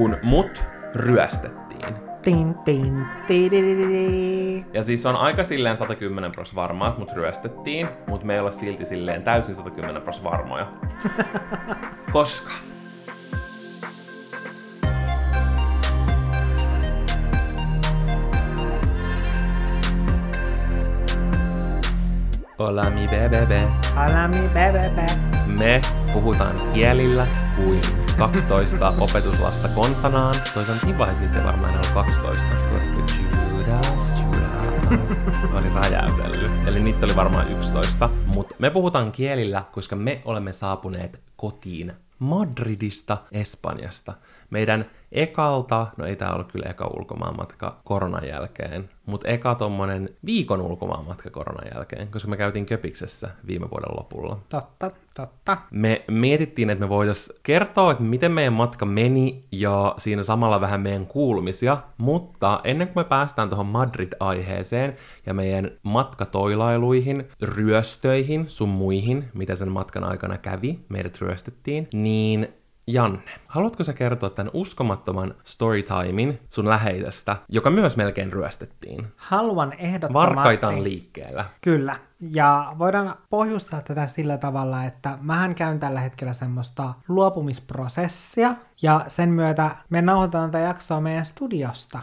kun mut ryöstettiin. Tin, tin, tidididi. Ja siis on aika silleen 110 pros varmaa, että mut ryöstettiin, mutta me ei olla silti silleen täysin 110 pros varmoja. Koska Hola mi bebebe. Alami bebebe. Me puhutaan kielillä kuin 12 opetuslasta konsanaan. Toisaalta siinä vaiheessa niitä ei varmaan ole 12, koska Judas, Judas oli räjäytellyt. Eli niitä oli varmaan 11. Mutta me puhutaan kielillä, koska me olemme saapuneet kotiin Madridista, Espanjasta. Meidän ekalta, no ei tää ollut kyllä eka ulkomaanmatka koronan jälkeen, mutta eka tommonen viikon ulkomaanmatka koronan jälkeen, koska me käytiin Köpiksessä viime vuoden lopulla. Totta, totta. Me mietittiin, että me voitaisiin kertoa, että miten meidän matka meni ja siinä samalla vähän meidän kuulumisia, mutta ennen kuin me päästään tuohon Madrid-aiheeseen ja meidän matkatoilailuihin, ryöstöihin, sun muihin, mitä sen matkan aikana kävi, meidät ryöstettiin, niin Janne, haluatko sä kertoa tämän uskomattoman storytimin sun läheisestä, joka myös melkein ryöstettiin? Haluan ehdottomasti. Varkaita on liikkeellä. Kyllä. Ja voidaan pohjustaa tätä sillä tavalla, että mähän käyn tällä hetkellä semmoista luopumisprosessia, ja sen myötä me nauhoitetaan tätä jaksoa meidän studiosta.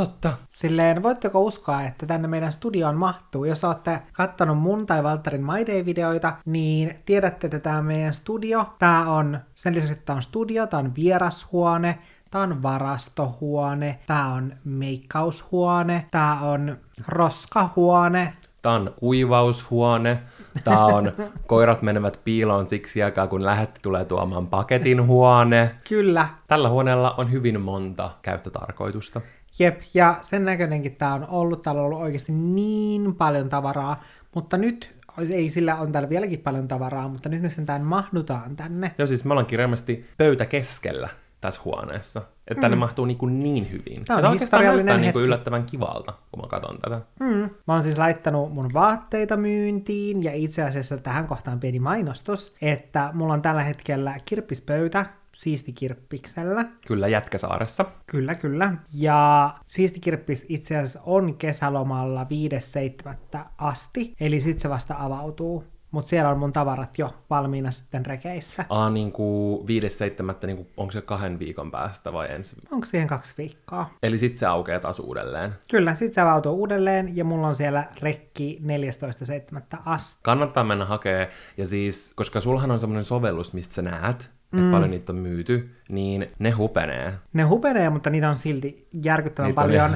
Totta. Silleen, voitteko uskoa, että tänne meidän studioon mahtuu? Jos olette kattonut mun tai Valtterin My Day-videoita, niin tiedätte, että tämä meidän studio, tämä on, sen lisäksi, että tämä on studio, tämä on vierashuone, tämä on varastohuone, tämä on meikkaushuone, tämä on roskahuone, Tää on kuivaushuone, tää on koirat menevät piiloon siksi aikaa, kun lähetti tulee tuomaan paketin huone. kyllä, Tällä huoneella on hyvin monta käyttötarkoitusta. Jep, ja sen näköinenkin tämä on ollut. Täällä on ollut oikeasti niin paljon tavaraa, mutta nyt, ei sillä on täällä vieläkin paljon tavaraa, mutta nyt me sentään mahdutaan tänne. Joo, siis me ollaan kirjaimellisesti pöytä keskellä tässä huoneessa. Että tänne mahtuu niin, kuin niin hyvin. Tää on Ja historiallinen näyttää niin kuin hetki. yllättävän kivalta, kun mä katson tätä. Mm. Mä oon siis laittanut mun vaatteita myyntiin, ja itse asiassa tähän kohtaan pieni mainostus, että mulla on tällä hetkellä kirppispöytä, siisti kirppiksellä. Kyllä Jätkäsaaressa. Kyllä, kyllä. Ja Siisti Kirppis itse asiassa on kesälomalla 5.7. asti, eli sit se vasta avautuu. Mutta siellä on mun tavarat jo valmiina sitten rekeissä. Aa, niin kuin 5.7. Niin kuin, onko se kahden viikon päästä vai ensi? Onko siihen kaksi viikkoa? Eli sit se aukeaa taas uudelleen. Kyllä, sit se avautuu uudelleen ja mulla on siellä rekki 14.7. asti. Kannattaa mennä hakee, ja siis, koska sulhan on semmoinen sovellus, mistä sä näet, että mm. paljon niitä on myyty, niin ne hupenee. Ne hupenee, mutta niitä on silti järkyttävän Niitä on paljon.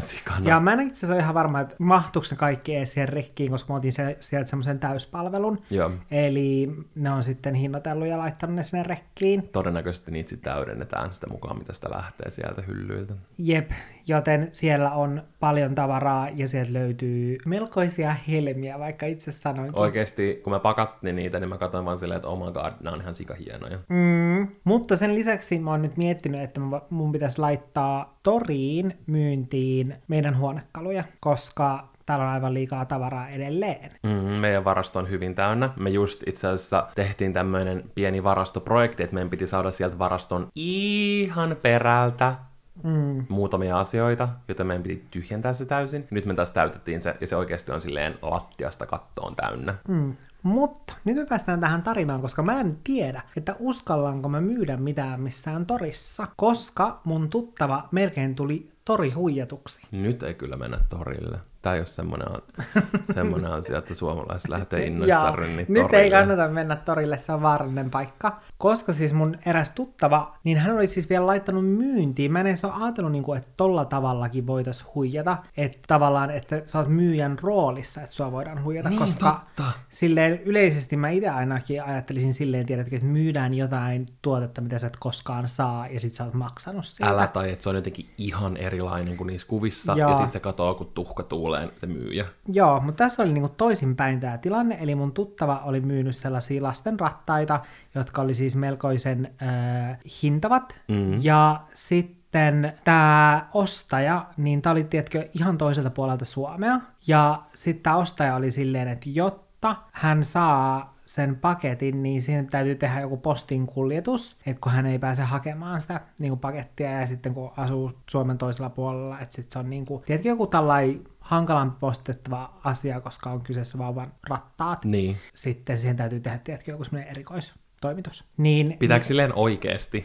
Ja mä en itse asiassa ole ihan varma, että mahtuuko ne kaikki edes siihen rekkiin, koska mä otin se, sieltä semmoisen täyspalvelun. Joo. Eli ne on sitten hinnoitellut ja laittanut ne sinne rekkiin. Todennäköisesti niitä sitten täydennetään sitä mukaan, mitä sitä lähtee sieltä hyllyiltä. Jep, joten siellä on paljon tavaraa ja sieltä löytyy melkoisia helmiä, vaikka itse sanoinkin. Oikeesti, kun mä pakattiin niitä, niin mä katsoin vaan silleen, että oh my god, nämä on ihan sikahienoja. Mm, mutta sen lisäksi mä oon nyt miettinyt, että mun pitäisi laittaa toriin myyntiin meidän huonekaluja, koska täällä on aivan liikaa tavaraa edelleen. Mm, meidän varasto on hyvin täynnä. Me just itse asiassa tehtiin tämmöinen pieni varastoprojekti, että meidän piti saada sieltä varaston ihan perältä Mm. muutamia asioita, joita meidän piti tyhjentää se täysin. Nyt me taas täytettiin se, ja se oikeasti on silleen lattiasta kattoon täynnä. Mm. Mutta nyt me päästään tähän tarinaan, koska mä en tiedä, että uskallanko mä myydä mitään missään torissa, koska mun tuttava melkein tuli tori huijatuksi. Nyt ei kyllä mennä torille. Tämä ei ole semmoinen, semmoinen asia, että suomalaiset lähtee innoissaan Joo, rynnit nyt torille. ei kannata mennä torille, se on vaarallinen paikka. Koska siis mun eräs tuttava, niin hän oli siis vielä laittanut myyntiin. Mä en edes ole ajatellut, niin kuin, että tolla tavallakin voitaisiin huijata. Että tavallaan, että sä oot myyjän roolissa, että sua voidaan huijata. Niin, koska totta. silleen yleisesti mä itse ainakin ajattelisin silleen, tiedätkö, että myydään jotain tuotetta, mitä sä et koskaan saa, ja sit sä oot maksanut siitä. Älä tai, että se on jotenkin ihan erilainen kuin niissä kuvissa, Joo. ja sitten se katoo, kun tuhka tuuleen se myyjä. Joo, mutta tässä oli niinku toisinpäin tämä tilanne, eli mun tuttava oli myynyt sellaisia lasten rattaita, jotka oli siis melkoisen äh, hintavat, Mm. ja sitten tämä ostaja, niin tämä oli, tiedätkö, ihan toiselta puolelta Suomea, ja sitten tämä ostaja oli silleen, että jotta hän saa sen paketin, niin siihen täytyy tehdä joku postin kuljetus, että kun hän ei pääse hakemaan sitä niin kuin pakettia ja sitten kun asuu Suomen toisella puolella, että sitten se on niin kuin, tiedätkö, joku tällainen hankalampi postettava asia, koska on kyseessä vauvan rattaat. Niin. Sitten siihen täytyy tehdä, tiedätkö, joku semmoinen erikoistoimitus. Niin, Pitääkö silleen oikeesti?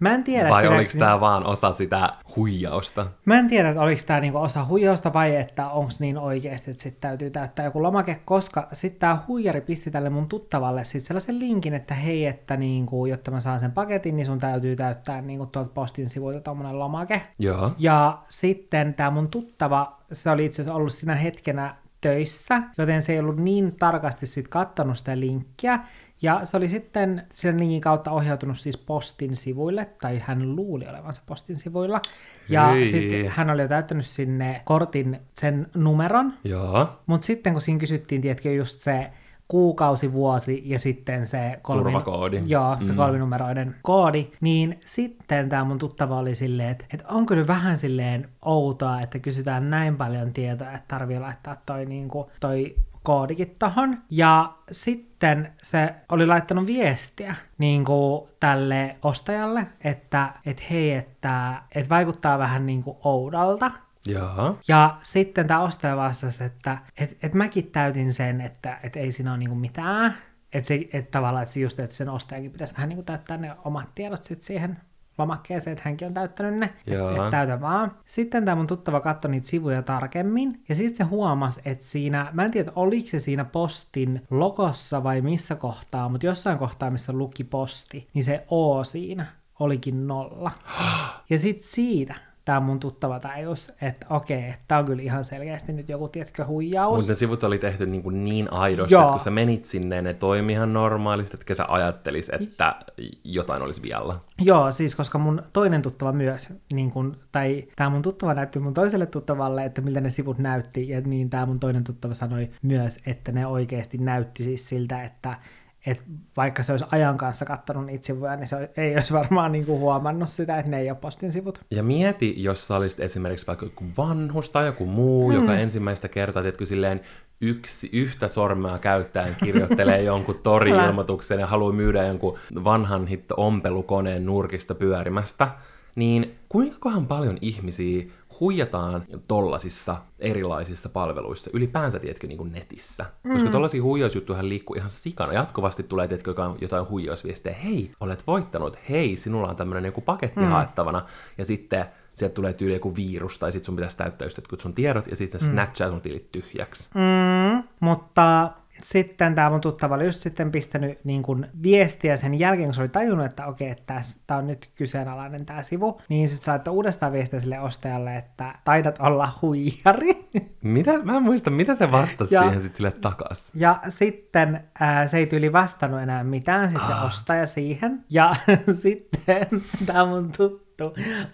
Mä en tiedä, Vai oliko tämä vaan osa sitä huijausta? Mä en tiedä, että oliko tämä niinku osa huijausta vai että onko niin oikeasti, että sitten täytyy täyttää joku lomake, koska sitten tämä huijari pisti tälle mun tuttavalle sit sellaisen linkin, että hei, että niinku, jotta mä saan sen paketin, niin sun täytyy täyttää niinku tuolta postin sivuilta tommonen lomake. Joo. Ja sitten tämä mun tuttava, se oli itse asiassa ollut siinä hetkenä töissä, joten se ei ollut niin tarkasti sit kattanut sitä linkkiä. Ja se oli sitten sen linkin kautta ohjautunut siis postin sivuille, tai hän luuli olevansa postin sivuilla. Ja sitten hän oli jo täyttänyt sinne kortin sen numeron, Joo. mutta sitten kun siinä kysyttiin, tiedätkö, just se kuukausi, vuosi ja sitten se kolmi, Turvakoodi. Joo, se mm. kolminumeroinen koodi, niin sitten tämä mun tuttava oli silleen, että, että onko nyt vähän silleen outoa, että kysytään näin paljon tietoa, että tarvii laittaa toi, niin kuin, toi koodikin tohon. Ja sitten se oli laittanut viestiä niin kuin tälle ostajalle, että et hei, että et vaikuttaa vähän niin kuin oudolta, Joo. ja sitten tämä ostaja vastasi, että et, et mäkin täytin sen, että et ei siinä ole niinku mitään. Että et tavallaan se just, että sen ostajakin pitäisi vähän niinku täyttää ne omat tiedot sit siihen lomakkeeseen, että hänkin on täyttänyt ne, että et täytä vaan. Sitten tämä mun tuttava katsoi niitä sivuja tarkemmin, ja sitten se huomasi, että siinä, mä en tiedä, oliko se siinä postin logossa vai missä kohtaa, mutta jossain kohtaa, missä luki posti, niin se O siinä olikin nolla. ja sitten siitä tämä mun tuttava tajus, että okei, tämä on kyllä ihan selkeästi nyt joku, tietkö, huijaus. Mutta ne sivut oli tehty niin, kuin niin aidosti, Joo. että kun sä menit sinne, ne toimi ihan normaalisti, että sä ajattelis, että jotain olisi vialla. Joo, siis koska mun toinen tuttava myös, niin kun, tai tämä mun tuttava näytti mun toiselle tuttavalle, että miltä ne sivut näytti, ja niin tämä mun toinen tuttava sanoi myös, että ne oikeasti näytti siis siltä, että et vaikka se olisi ajan kanssa kattonut niitä sivuja, niin se ei olisi varmaan niinku huomannut sitä, että ne ei ole postin sivut. Ja mieti, jos sä olisit esimerkiksi vaikka joku vanhus tai joku muu, mm. joka ensimmäistä kertaa, tiedätkö, silleen yksi, yhtä sormea käyttäen kirjoittelee jonkun tori-ilmoituksen ja haluaa myydä jonkun vanhan hitto ompelukoneen nurkista pyörimästä, niin kuinka kohan paljon ihmisiä huijataan tollasissa erilaisissa palveluissa, ylipäänsä, tiedätkö, niin kuin netissä. Mm. Koska tollaisia huijausjuttuja liikkuu ihan sikana. Jatkuvasti tulee, tiedätkö, joka- jotain huijausviestejä. Hei, olet voittanut. Hei, sinulla on tämmöinen joku paketti mm. haettavana. Ja sitten sieltä tulee tyyli joku virus, tai sitten sun pitäisi täyttää just jotkut sun tiedot, ja sitten mm. snatchaa sun tilit tyhjäksi. Mm, mutta sitten tämä mun tuttava oli just sitten pistänyt niin kun viestiä sen jälkeen, kun se oli tajunnut, että okei, että tämä on nyt kyseenalainen tämä sivu, niin sitten se laittoi uudestaan viestiä sille ostajalle, että taidat olla huijari. Mitä? Mä en muista, mitä se vastasi Ja- siihen sitten sille takas. Ja sitten ää, se ei tyyli vastannut enää mitään, sitten se ostaja siihen. Ja sitten tämä mun tuttu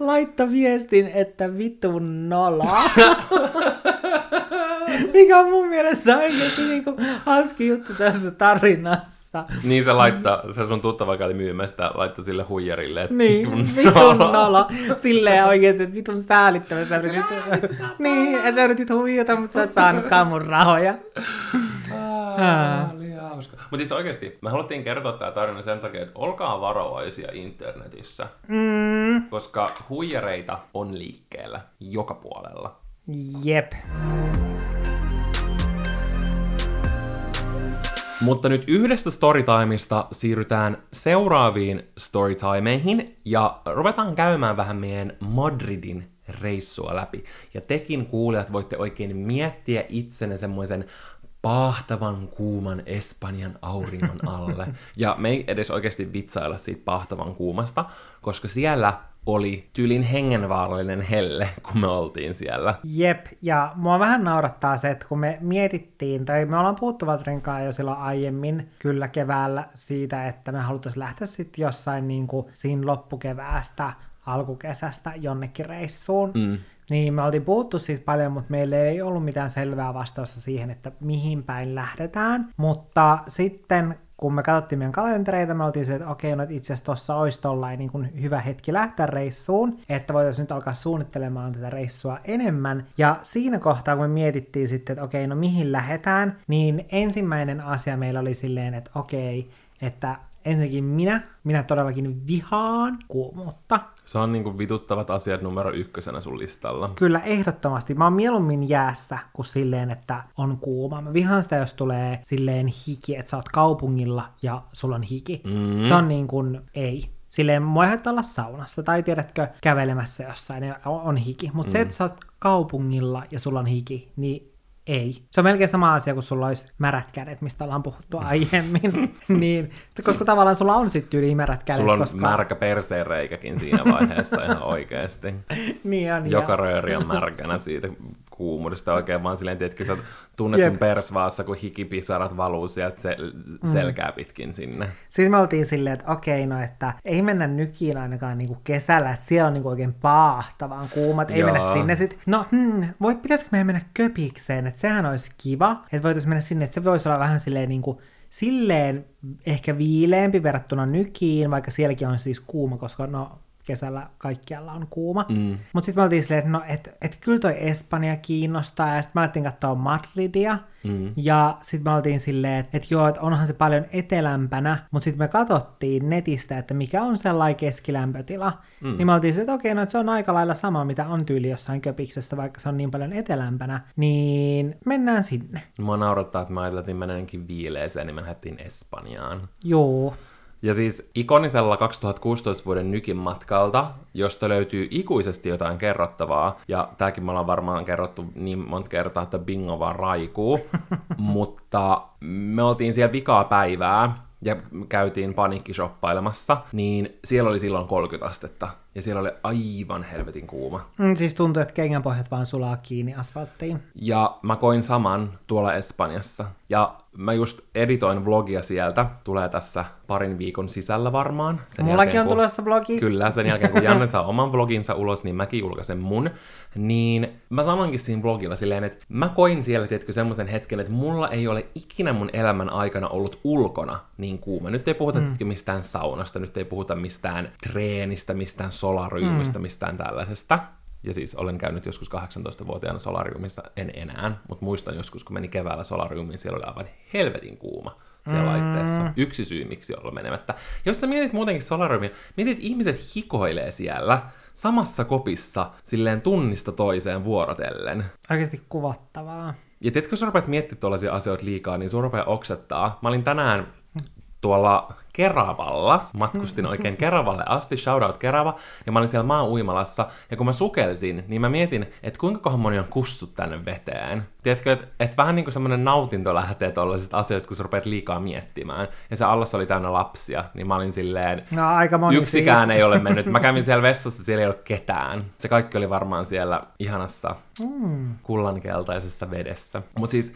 laittoi viestin, että vitun nola. Mikä on mun mielestä oikeasti niinku hauski juttu tässä tarinassa. Niin se laittaa, se sun tuttava kävi myymästä, laittoi sille huijarille, että Niin, vitun vitun nolo. Silleen oikeesti, että vitun säälittävä. Sä yritit, niin, että sä yritit huijata, mutta sä et saanutkaan mun rahoja. Ah, hauska. Mutta siis oikeasti, me haluttiin kertoa tämä tarina sen takia, että olkaa varovaisia internetissä, Mm, koska huijareita on liikkeellä joka puolella. jep. Mutta nyt yhdestä storytimeista siirrytään seuraaviin storytimeihin ja ruvetaan käymään vähän meidän Madridin reissua läpi. Ja tekin kuulijat voitte oikein miettiä itsenne semmoisen pahtavan kuuman Espanjan auringon alle. Ja me ei edes oikeasti vitsailla siitä pahtavan kuumasta, koska siellä oli tyylin hengenvaarallinen helle, kun me oltiin siellä. Jep, ja mua vähän naurattaa se, että kun me mietittiin, tai me ollaan puhuttu Valtterin kanssa jo silloin aiemmin, kyllä keväällä, siitä, että me haluttaisiin lähteä sitten jossain niin kuin siinä loppukeväästä, alkukesästä jonnekin reissuun. Mm. Niin me oltiin puhuttu siitä paljon, mutta meillä ei ollut mitään selvää vastausta siihen, että mihin päin lähdetään. Mutta sitten kun me katsottiin meidän kalentereita, me oltiin se, että okei, no itse asiassa tuossa olisi tollain niin kuin hyvä hetki lähteä reissuun, että voitaisiin nyt alkaa suunnittelemaan tätä reissua enemmän. Ja siinä kohtaa, kun me mietittiin sitten, että okei, no mihin lähetään, niin ensimmäinen asia meillä oli silleen, että okei, että ensinnäkin minä, minä todellakin vihaan kuumuutta. Se on niinku vituttavat asiat numero ykkösenä sun listalla. Kyllä, ehdottomasti. Mä oon mieluummin jäässä kuin silleen, että on kuuma. Mä vihaan sitä, jos tulee silleen hiki, että sä oot kaupungilla ja sulla on hiki. Mm. Se on niin kuin, ei. Silleen mua ei olla saunassa tai tiedätkö kävelemässä jossain ja on hiki. Mutta mm. se, että sä oot kaupungilla ja sulla on hiki, niin ei. Se on melkein sama asia, kun sulla olisi märät kädet, mistä ollaan puhuttu aiemmin. niin, koska tavallaan sulla on sitten yli märät kädet. Sulla on koska... märkä perseenreikäkin siinä vaiheessa ihan oikeasti. niin on, Joka rööri on märkänä siitä kuumuudesta oikein vaan silleen, että sä tunnet Jep. sun persvaassa, kun hikipisarat valuu sieltä se, selkää pitkin sinne. Siis me oltiin silleen, että okei, no että ei mennä nykiin ainakaan niinku kesällä, että siellä on niinku oikein paahtavaan kuumat, ei Joo. mennä sinne sit. No, hmm, voi, pitäisikö meidän mennä köpikseen, että sehän olisi kiva, että voitaisiin mennä sinne, että se voisi olla vähän silleen niinku silleen ehkä viileempi verrattuna nykiin, vaikka sielläkin on siis kuuma, koska no kesällä kaikkialla on kuuma. Mm. Mutta sitten me oltiin silleen, että no, et, et kyllä toi Espanja kiinnostaa, ja sitten me alettiin katsoa Madridia, mm. ja sitten me oltiin silleen, että et joo, että onhan se paljon etelämpänä, mutta sitten me katsottiin netistä, että mikä on sellainen keskilämpötila, mm. niin me oltiin silleen, että okei, no että se on aika lailla sama, mitä on tyyli jossain köpiksestä, vaikka se on niin paljon etelämpänä, niin mennään sinne. Mua naurattaa, että mä ajattelin mennä viileeseen, niin me lähdettiin Espanjaan. Joo. Ja siis ikonisella 2016 vuoden Nykin matkalta, josta löytyy ikuisesti jotain kerrottavaa, ja tämäkin me ollaan varmaan kerrottu niin monta kertaa, että bingo vaan raikuu, mutta me oltiin siellä vikaa päivää, ja käytiin paniikkishoppailemassa, niin siellä oli silloin 30 astetta. Ja siellä oli aivan helvetin kuuma. Mm, siis tuntui, että kengänpohjat vaan sulaa kiinni asfalttiin. Ja mä koin saman tuolla Espanjassa. Ja mä just editoin vlogia sieltä, tulee tässä parin viikon sisällä varmaan. Sen Mullakin jälkeen, on kun, tulossa vlogi. Kyllä, sen jälkeen kun Janne saa oman vloginsa ulos, niin mäkin julkaisen mun. Niin mä sanoinkin siinä vlogilla silleen, että mä koin siellä, tiedätkö, semmoisen hetken, että mulla ei ole ikinä mun elämän aikana ollut ulkona niin kuuma. Nyt ei puhuta mm. mistään saunasta, nyt ei puhuta mistään treenistä, mistään solariumista, mm. mistään tällaisesta. Ja siis olen käynyt joskus 18-vuotiaana solariumissa, en enää, mutta muistan joskus, kun meni keväällä solariumiin, siellä oli aivan helvetin kuuma siellä mm. laitteessa. Yksi syy, miksi olla menemättä. Jos sä mietit muutenkin solariumia, mietit, että ihmiset hikoilee siellä samassa kopissa silleen tunnista toiseen vuorotellen. Oikeasti kuvattavaa. Ja tiedätkö, jos sä rupeat miettimään tuollaisia asioita liikaa, niin sun rupeaa oksettaa. Mä olin tänään tuolla Keravalla, matkustin oikein Keravalle asti, shoutout Kerava, ja mä olin siellä maan uimalassa, ja kun mä sukelsin, niin mä mietin, että kuinka kohan moni on kussut tänne veteen. Tiedätkö, että et vähän niin kuin semmoinen nautinto lähtee tuollaisista asioista, kun sä rupeat liikaa miettimään. Ja se allas oli täynnä lapsia, niin mä olin silleen, no, aika moni yksikään siis. ei ole mennyt. Mä kävin siellä vessassa, siellä ei ole ketään. Se kaikki oli varmaan siellä ihanassa mm. kullankeltaisessa vedessä. Mutta siis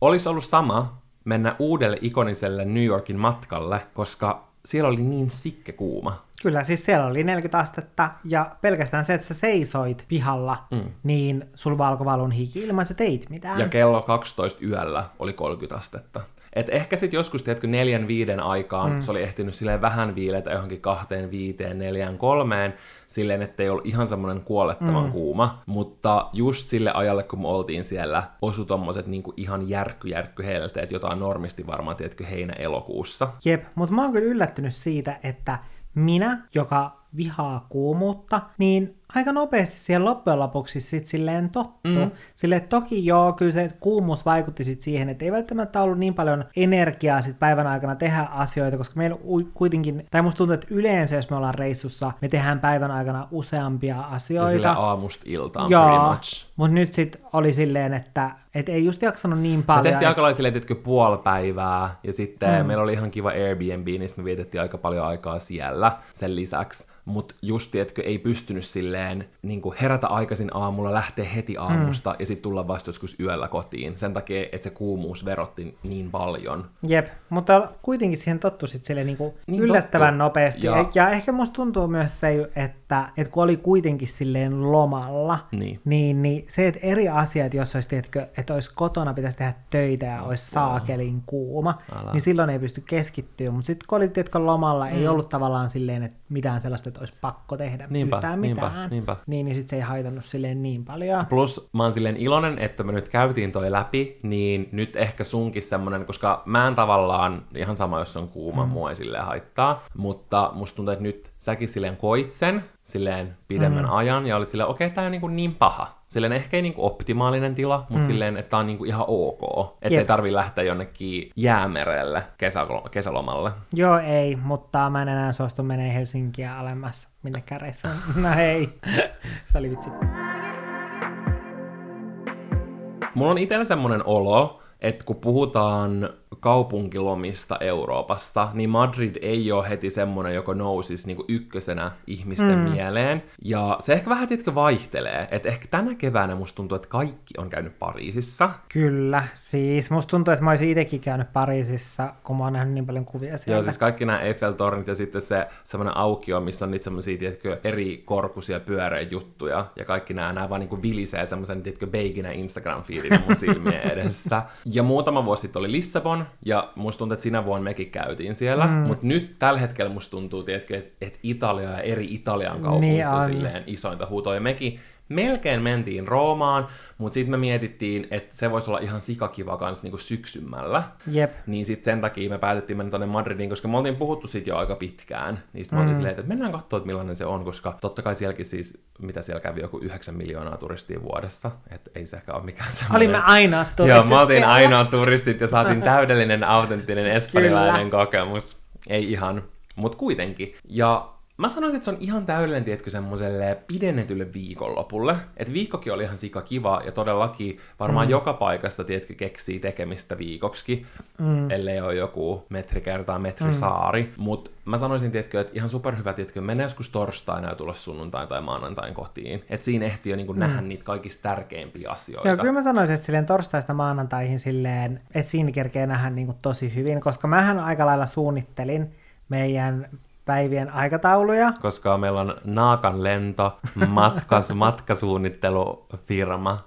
olisi ollut sama, mennä uudelle ikoniselle New Yorkin matkalle, koska siellä oli niin sikke kuuma. Kyllä, siis siellä oli 40 astetta, ja pelkästään se, että sä seisoit pihalla, mm. niin sul alkoi valun hiki ilman, sä teit mitään. Ja kello 12 yöllä oli 30 astetta. Et ehkä sitten joskus, tiedätkö, neljän viiden aikaan mm. se oli ehtinyt silleen vähän viiletä johonkin kahteen, viiteen, neljään, kolmeen, silleen, että ei ollut ihan semmoinen kuolettavan mm. kuuma, mutta just sille ajalle, kun me oltiin siellä, osu tommoset niinku ihan järkky, järkky helteet, jota on normisti varmaan, tiedätkö, heinä-elokuussa. Jep, mutta mä oon kyllä yllättynyt siitä, että minä, joka vihaa kuumuutta, niin aika nopeasti siihen loppujen lopuksi sit silleen tottu. Mm. Sille toki joo, kyllä se kuumuus vaikutti sit siihen, että ei välttämättä ollut niin paljon energiaa sit päivän aikana tehdä asioita, koska meillä kuitenkin, tai musta tuntuu, että yleensä jos me ollaan reissussa, me tehdään päivän aikana useampia asioita. Ja aamusta iltaan joo, pretty much. Mutta nyt sit oli silleen, että et ei just jaksanut niin paljon. Me tehtiin aika lailla silleen, että puoli päivää, ja sitten mm. meillä oli ihan kiva Airbnb, niin me vietettiin aika paljon aikaa siellä sen lisäksi mutta just, että ei pystynyt silleen niin kuin herätä aikaisin aamulla, lähteä heti aamusta mm. ja sitten tulla vasta joskus yöllä kotiin. Sen takia, että se kuumuus verotti niin paljon. Jep, mutta kuitenkin siihen tottu sitten niin niin yllättävän tottu. nopeasti. Ja... ja ehkä musta tuntuu myös se, että että, että kun oli kuitenkin silleen lomalla, Niin. niin, niin se, että eri asiat, jos olisi, tiedätkö, että olisi kotona, pitäisi tehdä töitä ja olisi saakelin kuuma, Älä. niin silloin ei pysty keskittyä. Mutta sitten kun oli, tiedätkö, lomalla, mm. ei ollut tavallaan silleen, että mitään sellaista, että olisi pakko tehdä Niinpä, yhtään niinpä, mitään. niinpä. Niin, niin sitten se ei haitannut silleen niin paljon. Plus mä oon silleen iloinen, että me nyt käytiin toi läpi, niin nyt ehkä sunkin semmonen, koska mä en tavallaan, ihan sama jos on kuuma, mm. mua ei silleen haittaa, mutta musta tuntuu, että nyt säkin silleen koit sen, silleen pidemmän mm. ajan, ja olit silleen, okei, okay, tää on niin, kuin niin paha. Silleen ehkä ei niin kuin optimaalinen tila, mutta mm. silleen, että tää on niin kuin ihan ok. Että ei tarvi lähteä jonnekin jäämerelle kesä- kesälomalle. Joo, ei, mutta mä en enää suostu menee Helsinkiä alemmas minnekään reissuun. No hei, se oli vitsi. Mulla on itsellä semmoinen olo, että kun puhutaan kaupunkilomista Euroopassa, niin Madrid ei ole heti semmoinen, joka nousisi niinku ykkösenä ihmisten mm. mieleen. Ja se ehkä vähän, tiedätkö, vaihtelee. Että ehkä tänä keväänä musta tuntuu, että kaikki on käynyt Pariisissa. Kyllä, siis musta tuntuu, että mä olisin itsekin käynyt Pariisissa, kun mä oon nähnyt niin paljon kuvia siellä. Joo, siis kaikki nämä Eiffel-tornit ja sitten se semmoinen aukio, missä on niitä semmoisia, tiedätkö, eri korkuisia pyöreitä juttuja. Ja kaikki nämä, nämä vaan niinku vilisee semmoisen, tiedätkö, beiginä Instagram-fiidin mun silmien edessä. Ja muutama vuosi sitten oli Lissabon, ja musta tuntuu, että sinä vuonna mekin käytiin siellä. Mm. Mutta nyt tällä hetkellä musta tuntuu, tiedätkö, että et Italia ja eri Italian kaupungit Niin on on. silleen isointa huutoa. Ja mekin melkein mentiin Roomaan, mutta sitten me mietittiin, että se voisi olla ihan sikakiva kans niinku syksymällä. Jep. Niin sitten sen takia me päätettiin mennä tonne Madridiin, koska me oltiin puhuttu siitä jo aika pitkään. Niin sitten mm. me oltiin silleen, että mennään katsoa, että millainen se on, koska totta kai sielläkin siis, mitä siellä kävi, joku 9 miljoonaa turistia vuodessa. Että ei se ehkä ole mikään semmoinen... Olimme ainoa Joo, turistit me oltiin ainoa turistit ja saatiin täydellinen, autenttinen espanjalainen kokemus. Ei ihan, mutta kuitenkin. Ja mä sanoisin, että se on ihan täydellinen, tiedätkö, semmoiselle pidennetylle viikonlopulle. Että viikkokin oli ihan sika kiva ja todellakin varmaan mm. joka paikasta, tiedätkö, keksii tekemistä viikoksi, mm. ellei ole joku metri kertaa metri mm. saari. Mutta mä sanoisin, tiedätkö, että ihan superhyvä, tiedätkö, mennä joskus torstaina ja tulla sunnuntain tai maanantain kotiin. Että siinä ehtii jo niin mm. nähdä niitä kaikista tärkeimpiä asioita. Joo, kyllä mä sanoisin, että silleen torstaista maanantaihin silleen, että siinä kerkee nähdä niin kuin tosi hyvin, koska mähän aika lailla suunnittelin meidän päivien aikatauluja. koska meillä on Naakan lento, matkas, matkasuunnittelufirma,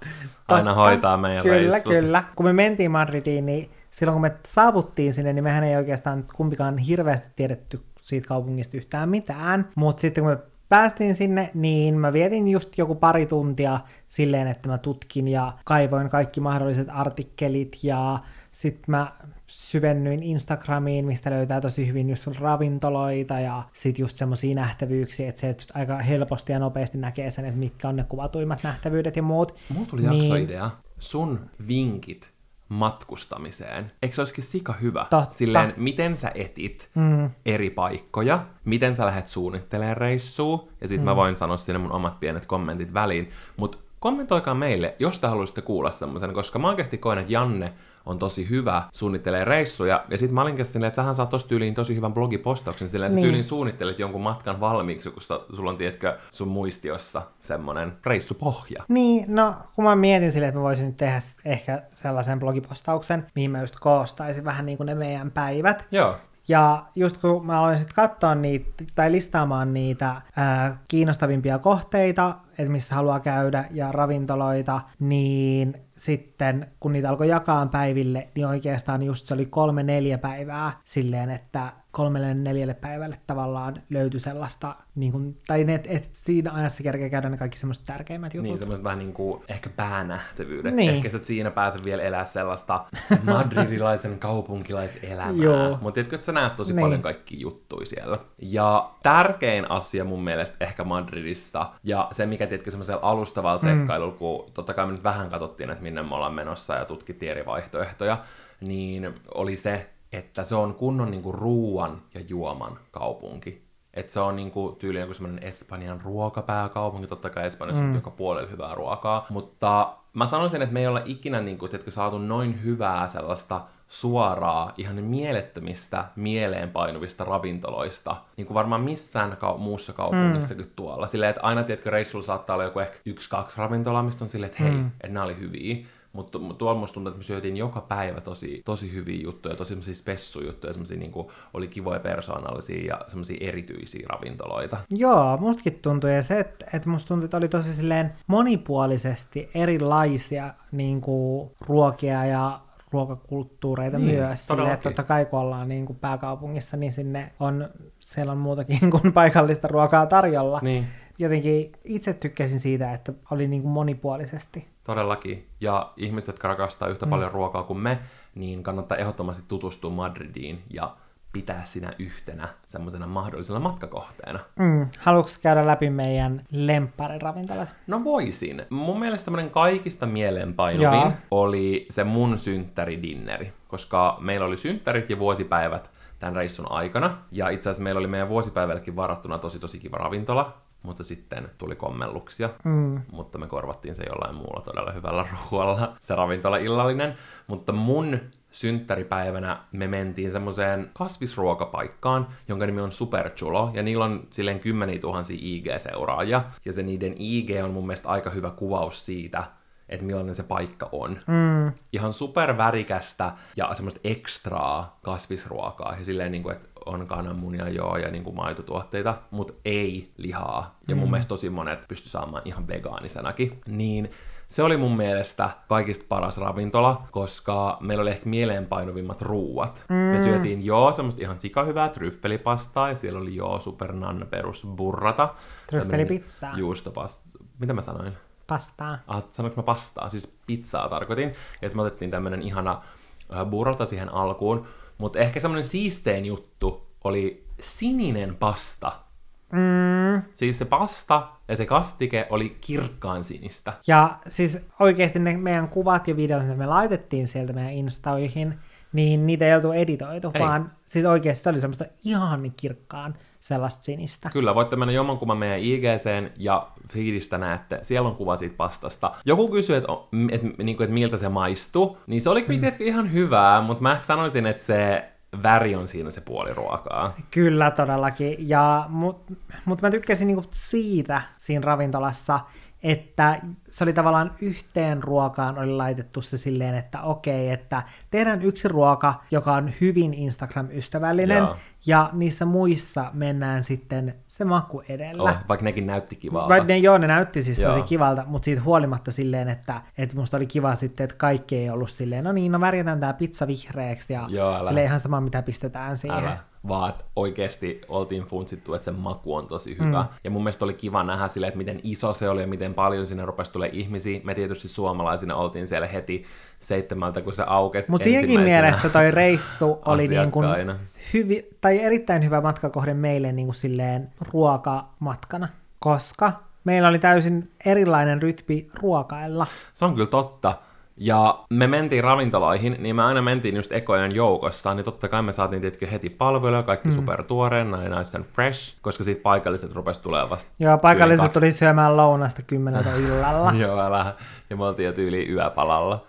aina Totta. hoitaa meidän Kyllä, reissut. kyllä. Kun me mentiin Madridiin, niin silloin kun me saavuttiin sinne, niin mehän ei oikeastaan kumpikaan hirveästi tiedetty siitä kaupungista yhtään mitään. Mutta sitten kun me päästiin sinne, niin mä vietin just joku pari tuntia silleen, että mä tutkin ja kaivoin kaikki mahdolliset artikkelit ja sitten mä syvennyin Instagramiin, mistä löytää tosi hyvin just ravintoloita ja sitten just semmoisia nähtävyyksiä, että se että aika helposti ja nopeasti näkee sen, että mitkä on ne kuvatuimmat nähtävyydet ja muut. Mulla tuli jaksoidea. Sun vinkit matkustamiseen. Eikö se olisikin sika hyvä? Totta. Silleen, miten sä etit mm. eri paikkoja, miten sä lähdet suunnittelemaan reissua, ja sitten mm. mä voin sanoa sinne mun omat pienet kommentit väliin, mutta kommentoikaa meille, jos te haluaisitte kuulla semmoisen, koska mä oikeasti koen, että Janne on tosi hyvä, suunnittelee reissuja, ja sitten mä olinkin silleen, että sähän saat tossa tyyliin tosi hyvän blogipostauksen, silleen niin. sä tyyliin suunnittelet jonkun matkan valmiiksi, kun sä, sulla on, tiedätkö, sun muistiossa semmonen reissupohja. Niin, no kun mä mietin silleen, että mä voisin nyt tehdä ehkä sellaisen blogipostauksen, mihin mä just koostaisin vähän niin kuin ne meidän päivät. Joo. Ja just kun mä aloin sitten katsoa niitä, tai listaamaan niitä ää, kiinnostavimpia kohteita, että missä haluaa käydä, ja ravintoloita, niin sitten kun niitä alkoi jakaa päiville, niin oikeastaan just se oli kolme neljä päivää silleen, että kolmelle neljälle päivälle tavallaan löytyi sellaista, niin kuin, tai ne, et, et siinä ajassa kerkeä käydä ne kaikki semmoiset tärkeimmät jutut. Niin, semmoiset vähän niin kuin ehkä päänähtävyydet. Niin. Ehkä sä et siinä pääse vielä elää sellaista madridilaisen kaupunkilaiselämää. Joo. Mutta tiedätkö, että sä näet tosi Niin. paljon kaikkia juttuja siellä. Ja tärkein asia mun mielestä ehkä Madridissa, ja se mikä tiedätkö semmoisella alustavalla tsekkailulla, kun totta kai me nyt vähän katsottiin, että minne me ollaan menossa ja tutkittiin eri vaihtoehtoja, niin oli se, että se on kunnon niinku ruuan ja juoman kaupunki. Että se on niinku tyyliin joku semmoinen Espanjan ruokapääkaupunki, totta kai Espanjassa on joka puolella hyvää ruokaa, mutta mä sanoisin, että me ei olla ikinä niinku, tiedätkö, saatu noin hyvää sellaista suoraa, ihan mielettömistä, mieleenpainuvista ravintoloista, niin kuin varmaan missään kau- muussa kaupungissa kuin tuolla. Silleen, että aina, tiedätkö, reissulla saattaa olla joku ehkä yksi, kaksi ravintolaa, mistä on silleen, että hei, että nämä oli hyviä. mutta mut tuolla musta tuntuu, että me syötiin joka päivä tosi, tosi hyviä juttuja, tosi semmoisia spessujuttuja, semmoisia niin oli kivoja persoonallisia ja semmoisia erityisiä ravintoloita. Joo, mustakin tuntui, ja se, että, että musta tuntui, että oli tosi silleen monipuolisesti erilaisia niin kuin, ruokia ja ruokakulttuureita niin, myös. Silleen, että totta kai kun ollaan niin kuin pääkaupungissa, niin sinne on, siellä on muutakin kuin paikallista ruokaa tarjolla. Niin. Jotenkin itse tykkäsin siitä, että oli niin kuin monipuolisesti. Todellakin. Ja ihmiset, jotka rakastaa yhtä mm. paljon ruokaa kuin me, niin kannattaa ehdottomasti tutustua Madridiin ja pitää sinä yhtenä semmoisena mahdollisena matkakohteena. Mm. Haluatko käydä läpi meidän lemppariravintolat? No voisin. Mun mielestä semmoinen kaikista mielenpainuvin Jaa. oli se mun synttäridinneri, koska meillä oli synttärit ja vuosipäivät tämän reissun aikana. Ja itse asiassa meillä oli meidän vuosipäivällekin varattuna tosi tosi kiva ravintola, mutta sitten tuli kommelluksia, mm. mutta me korvattiin se jollain muulla todella hyvällä ruoalla, se ravintola illallinen. Mutta mun synttäripäivänä me mentiin semmoiseen kasvisruokapaikkaan, jonka nimi on Superchulo, ja niillä on silleen kymmeniä tuhansia IG-seuraajia, ja se niiden IG on mun mielestä aika hyvä kuvaus siitä, että millainen se paikka on. Mm. Ihan supervärikästä ja semmoista ekstraa kasvisruokaa, ja silleen niin kuin, että on kananmunia joo ja niin kuin maitotuotteita, mutta ei lihaa. Ja mun mm. mielestä tosi monet pysty saamaan ihan vegaanisenakin. Niin se oli mun mielestä kaikista paras ravintola, koska meillä oli ehkä mieleenpainuvimmat ruuat. Mm. Me syötiin joo semmoista ihan sikahyvää tryffelipastaa ja siellä oli joo supernanna perus burrata. Tryffelipizzaa. Juustopasta. Mitä mä sanoin? Pastaa. Ah, sanoinko mä pastaa? Siis pizzaa tarkoitin. Ja sitten me otettiin tämmönen ihana burrata siihen alkuun. Mutta ehkä semmoinen siistein juttu oli sininen pasta. Mm. Siis se pasta ja se kastike oli kirkkaan sinistä. Ja siis oikeasti ne meidän kuvat ja videot, mitä me laitettiin sieltä meidän instaoihin, niin niitä ei oltu editoitu, ei. vaan siis oikeasti se oli semmoista ihan kirkkaan sellaista sinistä. Kyllä, voitte mennä jommankumman meidän IGCen ja feedistä näette, siellä on kuva siitä pastasta. Joku kysyi, että, että, että, että miltä se maistuu, niin se oli kyllä mm. ihan hyvää, mutta mä sanoisin, että se väri on siinä se puoli ruokaa. Kyllä todellakin, ja, mutta mut mä tykkäsin niinku siitä siinä ravintolassa, että se oli tavallaan yhteen ruokaan oli laitettu se silleen, että okei, että tehdään yksi ruoka, joka on hyvin Instagram-ystävällinen, Joo. Ja niissä muissa mennään sitten se maku edellä. Oh, vaikka nekin näytti kivalta. Vaikka ne, joo, ne näytti siis joo. tosi kivalta, mutta siitä huolimatta silleen, että, että musta oli kiva sitten, että kaikki ei ollut silleen, no niin, no värjätään tämä pizza vihreäksi, ja joo, silleen ihan sama, mitä pistetään siihen. Älä vaan että oikeasti oltiin funtsittu, että se maku on tosi hyvä. Mm. Ja mun mielestä oli kiva nähdä sille, että miten iso se oli ja miten paljon sinne rupesi tulee ihmisiä. Me tietysti suomalaisina oltiin siellä heti seitsemältä, kun se aukesi Mutta siinäkin mielessä toi reissu oli niin kuin hyvi, tai erittäin hyvä matkakohde meille niin kuin silleen ruokamatkana, koska meillä oli täysin erilainen rytmi ruokailla. Se on kyllä totta. Ja me mentiin ravintoloihin, niin me aina mentiin just ekojen joukossa, niin totta kai me saatiin tietenkin heti palveluja, kaikki mm. super tuoreena ja nice and fresh, koska siitä paikalliset rupesi tulee vasta Joo, paikalliset tuli syömään lounasta kymmeneltä illalla. Joo, älä. Ja me oltiin jo tyyliin yöpalalla.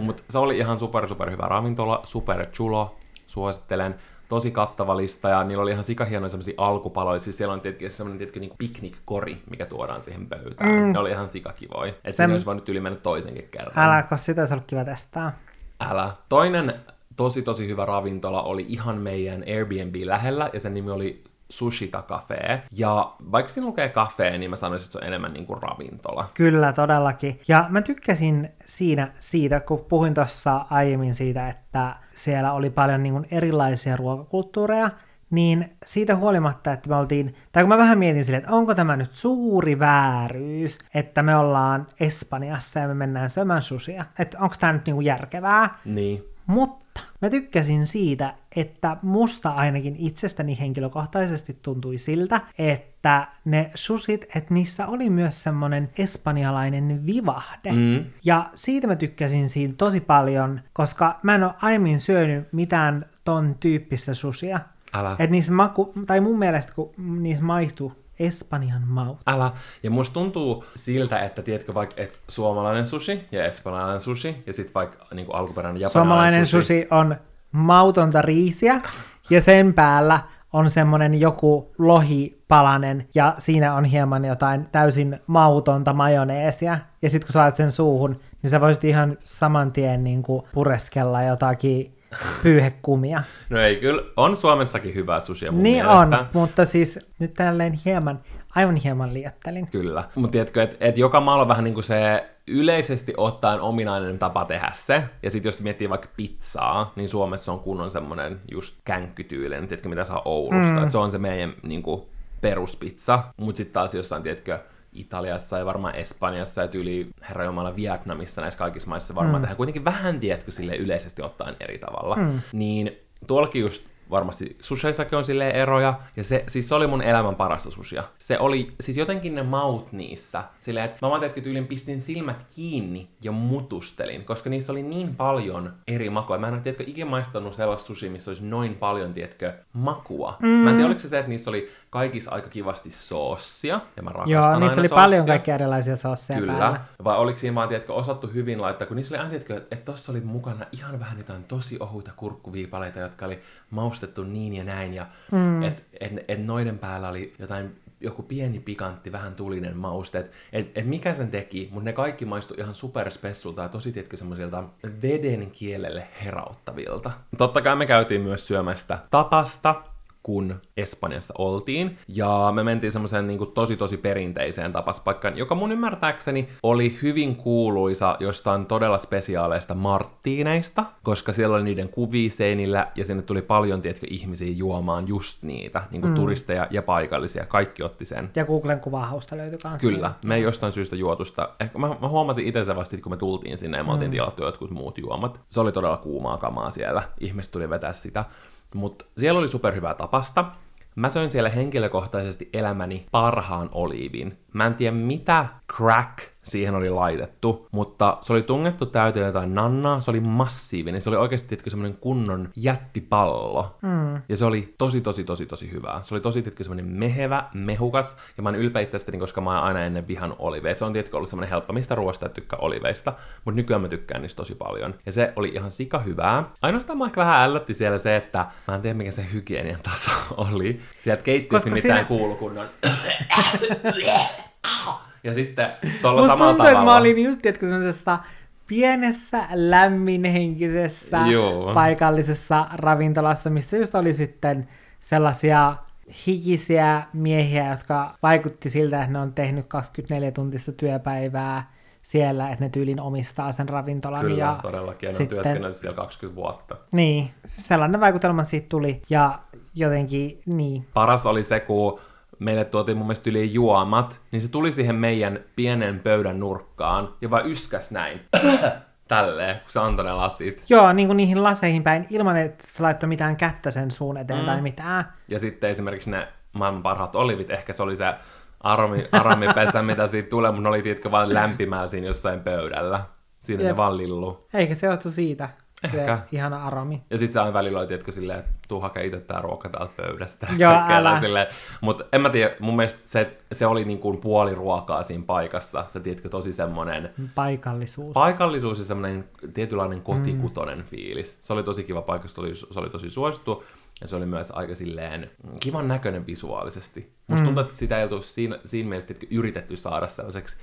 Mutta se oli ihan super super hyvä ravintola, super chulo, suosittelen tosi kattava lista ja niillä oli ihan sikahienoja semmoisia alkupaloja. Siis siellä on tietenkin semmoinen tietenkin niin piknikkori, mikä tuodaan siihen pöytään. Mm. Ne oli ihan sikakivoja. Että Sen... siinä olisi voinut yli mennä toisenkin kerran. Älä, koska sitä olisi ollut kiva testaa. Älä. Toinen tosi tosi hyvä ravintola oli ihan meidän Airbnb lähellä ja sen nimi oli Sushita Cafe. Ja vaikka siinä lukee kafe, niin mä sanoisin, että se on enemmän niin kuin ravintola. Kyllä, todellakin. Ja mä tykkäsin siinä siitä, kun puhuin tuossa aiemmin siitä, että siellä oli paljon niin kuin erilaisia ruokakulttuureja, niin siitä huolimatta, että me oltiin, tai kun mä vähän mietin silleen, että onko tämä nyt suuri vääryys, että me ollaan Espanjassa ja me mennään sömään susia, että onko tämä nyt niinku järkevää. Niin. Mutta mä tykkäsin siitä, että musta ainakin itsestäni henkilökohtaisesti tuntui siltä, että ne susit, että niissä oli myös semmonen espanjalainen vivahde. Mm. Ja siitä mä tykkäsin siinä tosi paljon, koska mä en ole aiemmin syönyt mitään ton tyyppistä susia. Älä. Et niissä maku, tai mun mielestä kun niissä maistuu Espanjan maut. Älä. Ja musta tuntuu siltä, että tiedätkö vaikka, että suomalainen sushi ja espanjalainen sushi ja sitten vaikka niin kuin alkuperäinen japanilainen Suomalainen sushi. sushi on mautonta riisiä ja sen päällä on semmoinen joku lohipalanen ja siinä on hieman jotain täysin mautonta majoneesia. Ja sitten kun saat sen suuhun, niin sä voisit ihan saman tien niin kuin pureskella jotakin pyyhekumia. No ei, kyllä on Suomessakin hyvää sushia mun Niin mielestä. on, mutta siis nyt tälleen hieman, aivan hieman liettelin. Kyllä. Mutta tiedätkö, että et joka maalla on vähän niin kuin se yleisesti ottaen ominainen tapa tehdä se. Ja sitten jos miettii vaikka pizzaa, niin Suomessa on kunnon semmoinen just känkkytyylinen, tiedätkö, mitä saa Oulusta. Mm. Et se on se meidän niin kuin, peruspizza. Mutta sitten taas jossain, tiedätkö, Italiassa ja varmaan Espanjassa ja tyyli herra Jumala Vietnamissa näissä kaikissa maissa varmaan mm. tehdään kuitenkin vähän, tiedätkö, sille yleisesti ottaen eri tavalla. Mm. Niin tuollakin just varmasti susheissakin on silleen eroja, ja se, siis se oli mun elämän parasta sushia. Se oli, siis jotenkin ne maut niissä, silleen, että mä vaan teetkö tyylin pistin silmät kiinni ja mutustelin, koska niissä oli niin paljon eri makua. Mä en ole, tiedätkö, ikinä maistanut sellaista sushi, missä olisi noin paljon, tiedätkö, makua. Mm. Mä en tiedä, oliko se se, että niissä oli kaikissa aika kivasti soossia, ja mä rakastan Joo, aina niissä oli soossia. paljon kaikkia erilaisia soosseja Kyllä. päällä. Vai oliko siinä vaan, tiedätkö, osattu hyvin laittaa, kun niissä oli aina, tiedätkö, että tossa oli mukana ihan vähän jotain tosi ohuita kurkkuviipaleita, jotka oli maustettu niin ja näin, ja mm. että et, et noiden päällä oli jotain joku pieni pikantti, vähän tulinen mauste, että et, et mikä sen teki, mutta ne kaikki maistui ihan superspessulta ja tosi, tiedätkö, semmoisilta veden kielelle herauttavilta. Totta kai me käytiin myös syömästä tapasta, kun Espanjassa oltiin. Ja me mentiin semmoiseen niin tosi tosi perinteiseen tapaspaikkaan, joka mun ymmärtääkseni oli hyvin kuuluisa jostain todella spesiaaleista marttiineista, koska siellä oli niiden kuvia seinillä ja sinne tuli paljon, tiedätkö, ihmisiä juomaan just niitä, niin mm. turisteja ja paikallisia. Kaikki otti sen. Ja Googlen kuvahausta löytyi kanssa. Kyllä, me ei jostain syystä juotusta. Ehkä mä, mä huomasin itse se vasta, kun me tultiin sinne ja me oltiin tilattu jotkut muut juomat. Se oli todella kuumaa kamaa siellä. Ihmiset tuli vetää sitä. Mutta siellä oli superhyvää tapasta. Mä söin siellä henkilökohtaisesti elämäni parhaan oliivin. Mä en tiedä mitä crack siihen oli laitettu, mutta se oli tungettu täyteen jotain nannaa, se oli massiivinen, se oli oikeasti tiedätkö, semmoinen kunnon jättipallo. Mm. Ja se oli tosi, tosi, tosi, tosi hyvää. Se oli tosi, tiedätkö, semmoinen mehevä, mehukas, ja mä oon ylpeä itsestäni, koska mä oon aina ennen vihan oliveja. Se on tiedätkö ollut semmoinen helppo, mistä ruoasta tykkää oliveista, mutta nykyään mä tykkään niistä tosi paljon. Ja se oli ihan sika hyvää. Ainoastaan mä ehkä vähän ällötti siellä se, että mä en tiedä mikä se hygienian taso oli. Sieltä keittiössä mitään siinä- kuulu kunnon ja sitten tuolla Musta samalla tuntuu, tavalla... että mä olin just, tiedätkö, semmoisessa pienessä, lämminhenkisessä, Joo. paikallisessa ravintolassa, missä just oli sitten sellaisia hikisiä miehiä, jotka vaikutti siltä, että ne on tehnyt 24-tuntista työpäivää siellä, että ne tyylin omistaa sen ravintolan. Kyllä, ja todellakin. Ja ne on sitten- työskennellyt siellä 20 vuotta. Niin, sellainen vaikutelma siitä tuli, ja jotenkin, niin. Paras oli se, kun meille tuotiin mun mielestä yli juomat, niin se tuli siihen meidän pienen pöydän nurkkaan ja vaan yskäs näin. Tälleen, kun se antoi ne lasit. Joo, niin kuin niihin laseihin päin, ilman että se laittoi mitään kättä sen suun eteen mm. tai mitään. Ja sitten esimerkiksi ne maailman parhaat olivit, ehkä se oli se aromi, aromipesä, mitä siitä tulee, mutta ne oli tiedätkö vaan lämpimää siinä jossain pöydällä. Siinä Jep. ne vaan lillu. Eikä se johtu siitä. Ehkä. Ihana aromi. Ja sitten se aina välillä oli, tiedätkö, silleen, että tuu hakee itse tää ruoka täältä pöydästä. Joo, älä. Silleen. Mutta en mä tiedä, mun mielestä se, se oli niin kuin puoli ruokaa siinä paikassa. Se, tiedätkö, tosi semmonen Paikallisuus. paikallisuus ja semmoinen tietynlainen kotikutonen mm. fiilis. Se oli tosi kiva paikka, se oli, se oli tosi suosittu. Ja se oli myös aika silleen kivan näköinen visuaalisesti. Musta mm. tuntuu, että sitä ei oltu siinä, siinä mielessä tiedätkö, yritetty saada sellaiseksi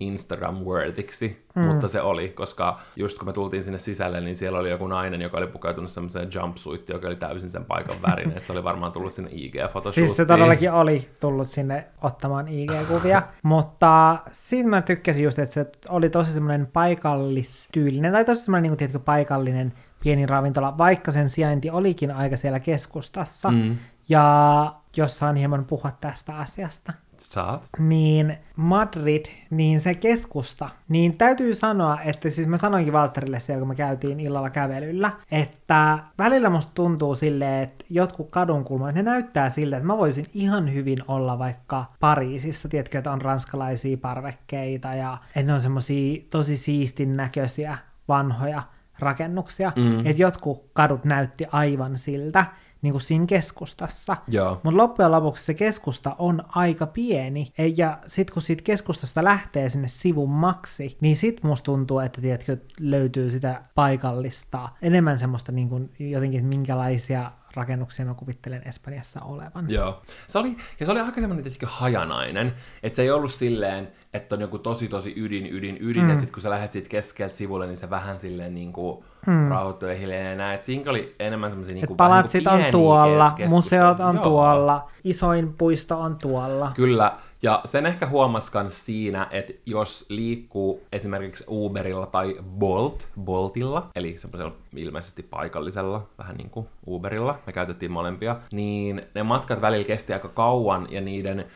Instagram-worthiksi, mm. mutta se oli, koska just kun me tultiin sinne sisälle, niin siellä oli joku nainen, joka oli pukeutunut semmoiseen jumpsuittiin, joka oli täysin sen paikan värinen, että se oli varmaan tullut sinne IG-fotoshootiin. Siis se todellakin oli tullut sinne ottamaan IG-kuvia, mutta siitä mä tykkäsin just, että se oli tosi semmoinen paikallistyylinen, tai tosi semmoinen, niin kuin, paikallinen pieni ravintola, vaikka sen sijainti olikin aika siellä keskustassa, mm. ja jos saan hieman puhua tästä asiasta. Saat. niin Madrid, niin se keskusta, niin täytyy sanoa, että siis mä sanoinkin Valtterille siellä, kun me käytiin illalla kävelyllä, että välillä musta tuntuu silleen, että jotkut kadunkulmat, ne näyttää silleen, että mä voisin ihan hyvin olla vaikka Pariisissa, tiedätkö, että on ranskalaisia parvekkeita ja että ne on semmosia tosi siistin näköisiä vanhoja rakennuksia, mm. että jotkut kadut näytti aivan siltä, niin kuin siinä keskustassa. Mutta loppujen lopuksi se keskusta on aika pieni, E- ja sitten kun siitä keskustasta lähtee sinne sivun maksi, niin sit musta tuntuu, että tiedätkö, löytyy sitä paikallista, enemmän semmoista niin kuin jotenkin, minkälaisia rakennuksia mä kuvittelen Espanjassa olevan. Joo. Se oli, ja se oli aika semmoinen tietenkin hajanainen, että se ei ollut silleen, että on joku tosi tosi ydin, ydin, ydin, mm. ja sitten kun sä lähdet siitä keskeltä sivulle, niin se vähän silleen niin kuin mm. rauhoittuu ja hiljalleen ja näin. Et siinä oli enemmän semmoisia niin kuin, palatsit on tuolla, museot on Joo. tuolla, isoin puisto on tuolla. Kyllä, ja sen ehkä huomasi myös siinä, että jos liikkuu esimerkiksi Uberilla tai Bolt, Boltilla, eli semmoisella ilmeisesti paikallisella, vähän niin kuin Uberilla, me käytettiin molempia, niin ne matkat välillä kesti aika kauan ja niiden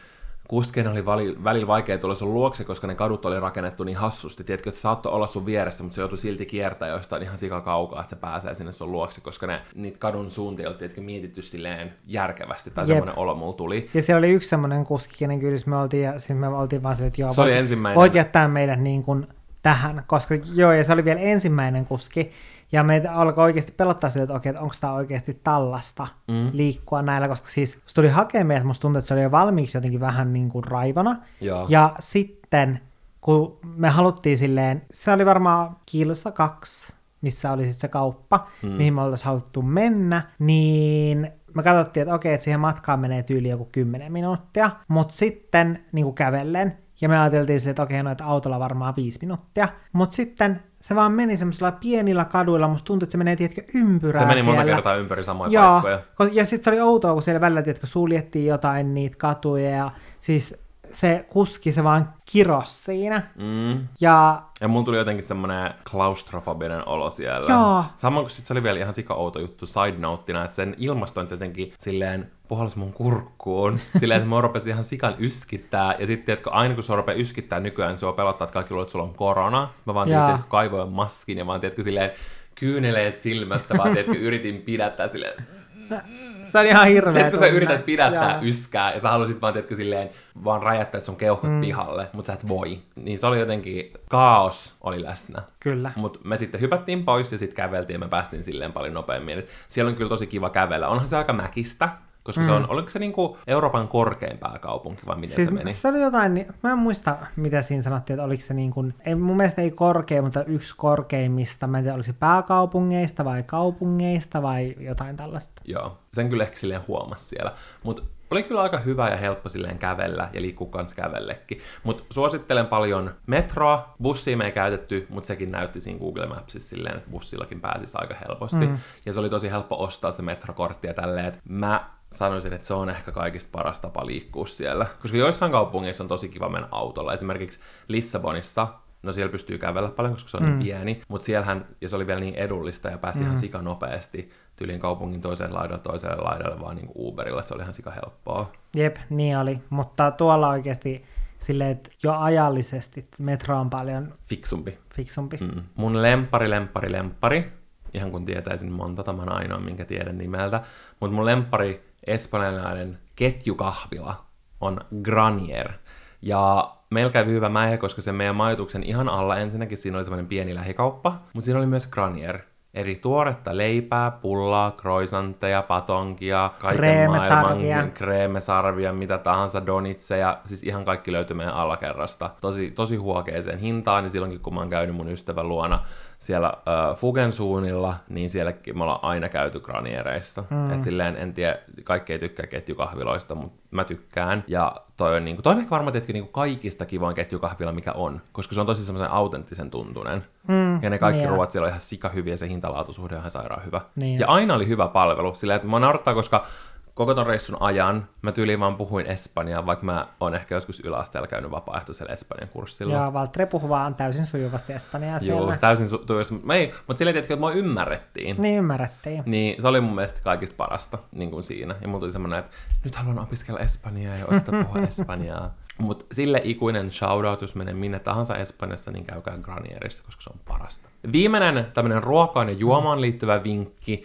kuskeen oli vali, välillä vaikea tulla sun luokse, koska ne kadut oli rakennettu niin hassusti. Tiedätkö, että se saattoi olla sun vieressä, mutta se joutui silti kiertämään jostain ihan sika kaukaa, että se pääsee sinne sun luokse, koska ne, niitä kadun suuntia oli tiedätkö, mietitty silleen järkevästi, tai Jep. semmoinen olo mulla tuli. Ja siellä oli yksi semmoinen kuski, kenen kylissä me oltiin, ja sitten me oltiin vaan silleen, että joo, Se oli voit, ensimmäinen. voit jättää meidät niin kuin tähän, koska joo, ja se oli vielä ensimmäinen kuski, ja meitä alkoi oikeasti pelottaa sitä, että okei, että onko tämä oikeasti tällaista mm. liikkua näillä, koska siis se tuli hakemaan meidät, musta tuntui, että se oli jo valmiiksi jotenkin vähän niin kuin raivona, Joo. ja sitten kun me haluttiin silleen, se oli varmaan kilsa kaksi, missä oli sitten se kauppa, hmm. mihin me oltaisiin haluttu mennä, niin me katsottiin, että okei, että siihen matkaan menee tyyli joku 10 minuuttia, mutta sitten niin kuin kävellen, ja me ajateltiin silleen, että okei, no, että autolla varmaan viisi minuuttia, mutta sitten se vaan meni semmoisilla pienillä kaduilla, musta tuntui, että se menee, tiedätkö, ympyrää Se meni monta siellä. kertaa ympäri samoja Joo, paikkoja. ko- ja sitten se oli outoa, kun siellä välillä, tiedätkö, suljettiin jotain niitä katuja, ja siis se kuski, se vaan kiros siinä. Mm. Ja Ja mulla tuli jotenkin semmonen klaustrofobinen olo siellä. Joo. Samoin kuin sit se oli vielä ihan sika outo juttu side noteina, että sen ilmastointi jotenkin silleen puhalsi mun kurkkuun. Silleen, että mä rupesin ihan sikan yskittää. Ja sitten, että aina kun se rupeaa yskittää nykyään, niin se on pelottaa, että kaikki luulee, että sulla on korona. Sitten mä vaan Jaa. tiedätkö, kaivoin maskin ja vaan tiedätkö, silleen kyyneleet silmässä, vaan tiedätkö, yritin pidättää silleen, se on ihan hirveä Tiedätkö, kun sä yrität pidättää Joo. yskää ja sä halusit vaan, tiedätkö, silleen, vaan räjättää sun keuhkot mm. pihalle, mutta sä et voi. Niin se oli jotenkin, kaos oli läsnä. Kyllä. Mutta me sitten hypättiin pois ja sitten käveltiin ja me päästiin silleen paljon nopeammin. Et siellä on kyllä tosi kiva kävellä. Onhan se aika mäkistä, koska mm. se on, oliko se niinku Euroopan korkein pääkaupunki vai miten Siis se meni? se oli jotain, niin- mä en muista mitä siinä sanottiin, että oliko se niin kuin, ei, mun mielestä ei korkea, mutta yksi korkeimmista, mä en tiedä oliko se pääkaupungeista vai kaupungeista vai jotain tällaista. Joo, sen kyllä ehkä silleen huomasi siellä. Mutta oli kyllä aika hyvä ja helppo silleen kävellä ja liikkua kans kävellekin. Mutta suosittelen paljon metroa. Bussia me ei käytetty, mutta sekin näytti siinä Google Mapsissa silleen, että bussillakin pääsisi aika helposti. Mm. Ja se oli tosi helppo ostaa se metrokortti ja tälleen, että mä sanoisin, että se on ehkä kaikista paras tapa liikkua siellä. Koska joissain kaupungeissa on tosi kiva mennä autolla. Esimerkiksi Lissabonissa No siellä pystyy kävellä paljon, koska se on mm. niin pieni, mutta siellähän, ja se oli vielä niin edullista ja pääsi mm. ihan sika nopeasti tyylin kaupungin toiselle laidalle toiselle laidalle vaan niin Uberilla, että se oli ihan sika helppoa. Jep, niin oli, mutta tuolla oikeasti silleen, että jo ajallisesti metro on paljon Fiksumpi. fiksumpi. Mm. Mun lempari, lempari, lempari, ihan kun tietäisin monta, tämä on ainoa, minkä tiedän nimeltä, mutta mun lempari espanjalainen ketjukahvila on Granier. Ja meillä kävi hyvä mäihä, koska se meidän majoituksen ihan alla ensinnäkin siinä oli semmoinen pieni lähikauppa, mutta siinä oli myös Granier. Eri tuoretta leipää, pullaa, croissantteja, patonkia, kaiken Kreemesarvia. maailman kreemesarvia, mitä tahansa, donitseja, siis ihan kaikki löytyi meidän alakerrasta. Tosi, tosi huokeeseen hintaan, niin silloinkin kun mä oon käynyt mun ystävän luona siellä äh, Fugensuunilla, niin sielläkin me ollaan aina käyty graniereissa. Mm. Et silleen, en tiedä, kaikki ei tykkää ketjukahviloista, mutta mä tykkään. Ja toi on, niinku, toi on ehkä varmaan tietenkin niinku kaikista kivoin ketjukahvila, mikä on, koska se on tosi semmoisen autenttisen tuntunen. Mm, ja ne kaikki niin ruoat siellä on ihan sika hyviä, se hintalaatusuhde on ihan sairaan hyvä. Niin ja aina oli hyvä palvelu, silleen, että mä naurattaa, koska koko ton reissun ajan mä tyyliin vaan puhuin espanjaa, vaikka mä oon ehkä joskus yläasteella käynyt vapaaehtoisella espanjan kurssilla. Ja Valtteri puhuu vaan täysin sujuvasti espanjaa Joo, siellä. täysin su- tuossa. Mä ei, mutta silleen tietenkin, että mua ymmärrettiin. Niin ymmärrettiin. Niin se oli mun mielestä kaikista parasta niin kuin siinä. Ja mulla tuli semmoinen, että nyt haluan opiskella espanjaa ja osata puhua espanjaa. Mutta sille ikuinen shoutout, jos menee minne tahansa Espanjassa, niin käykää Granierissa, koska se on parasta. Viimeinen tämmöinen ruokaan ja juomaan liittyvä vinkki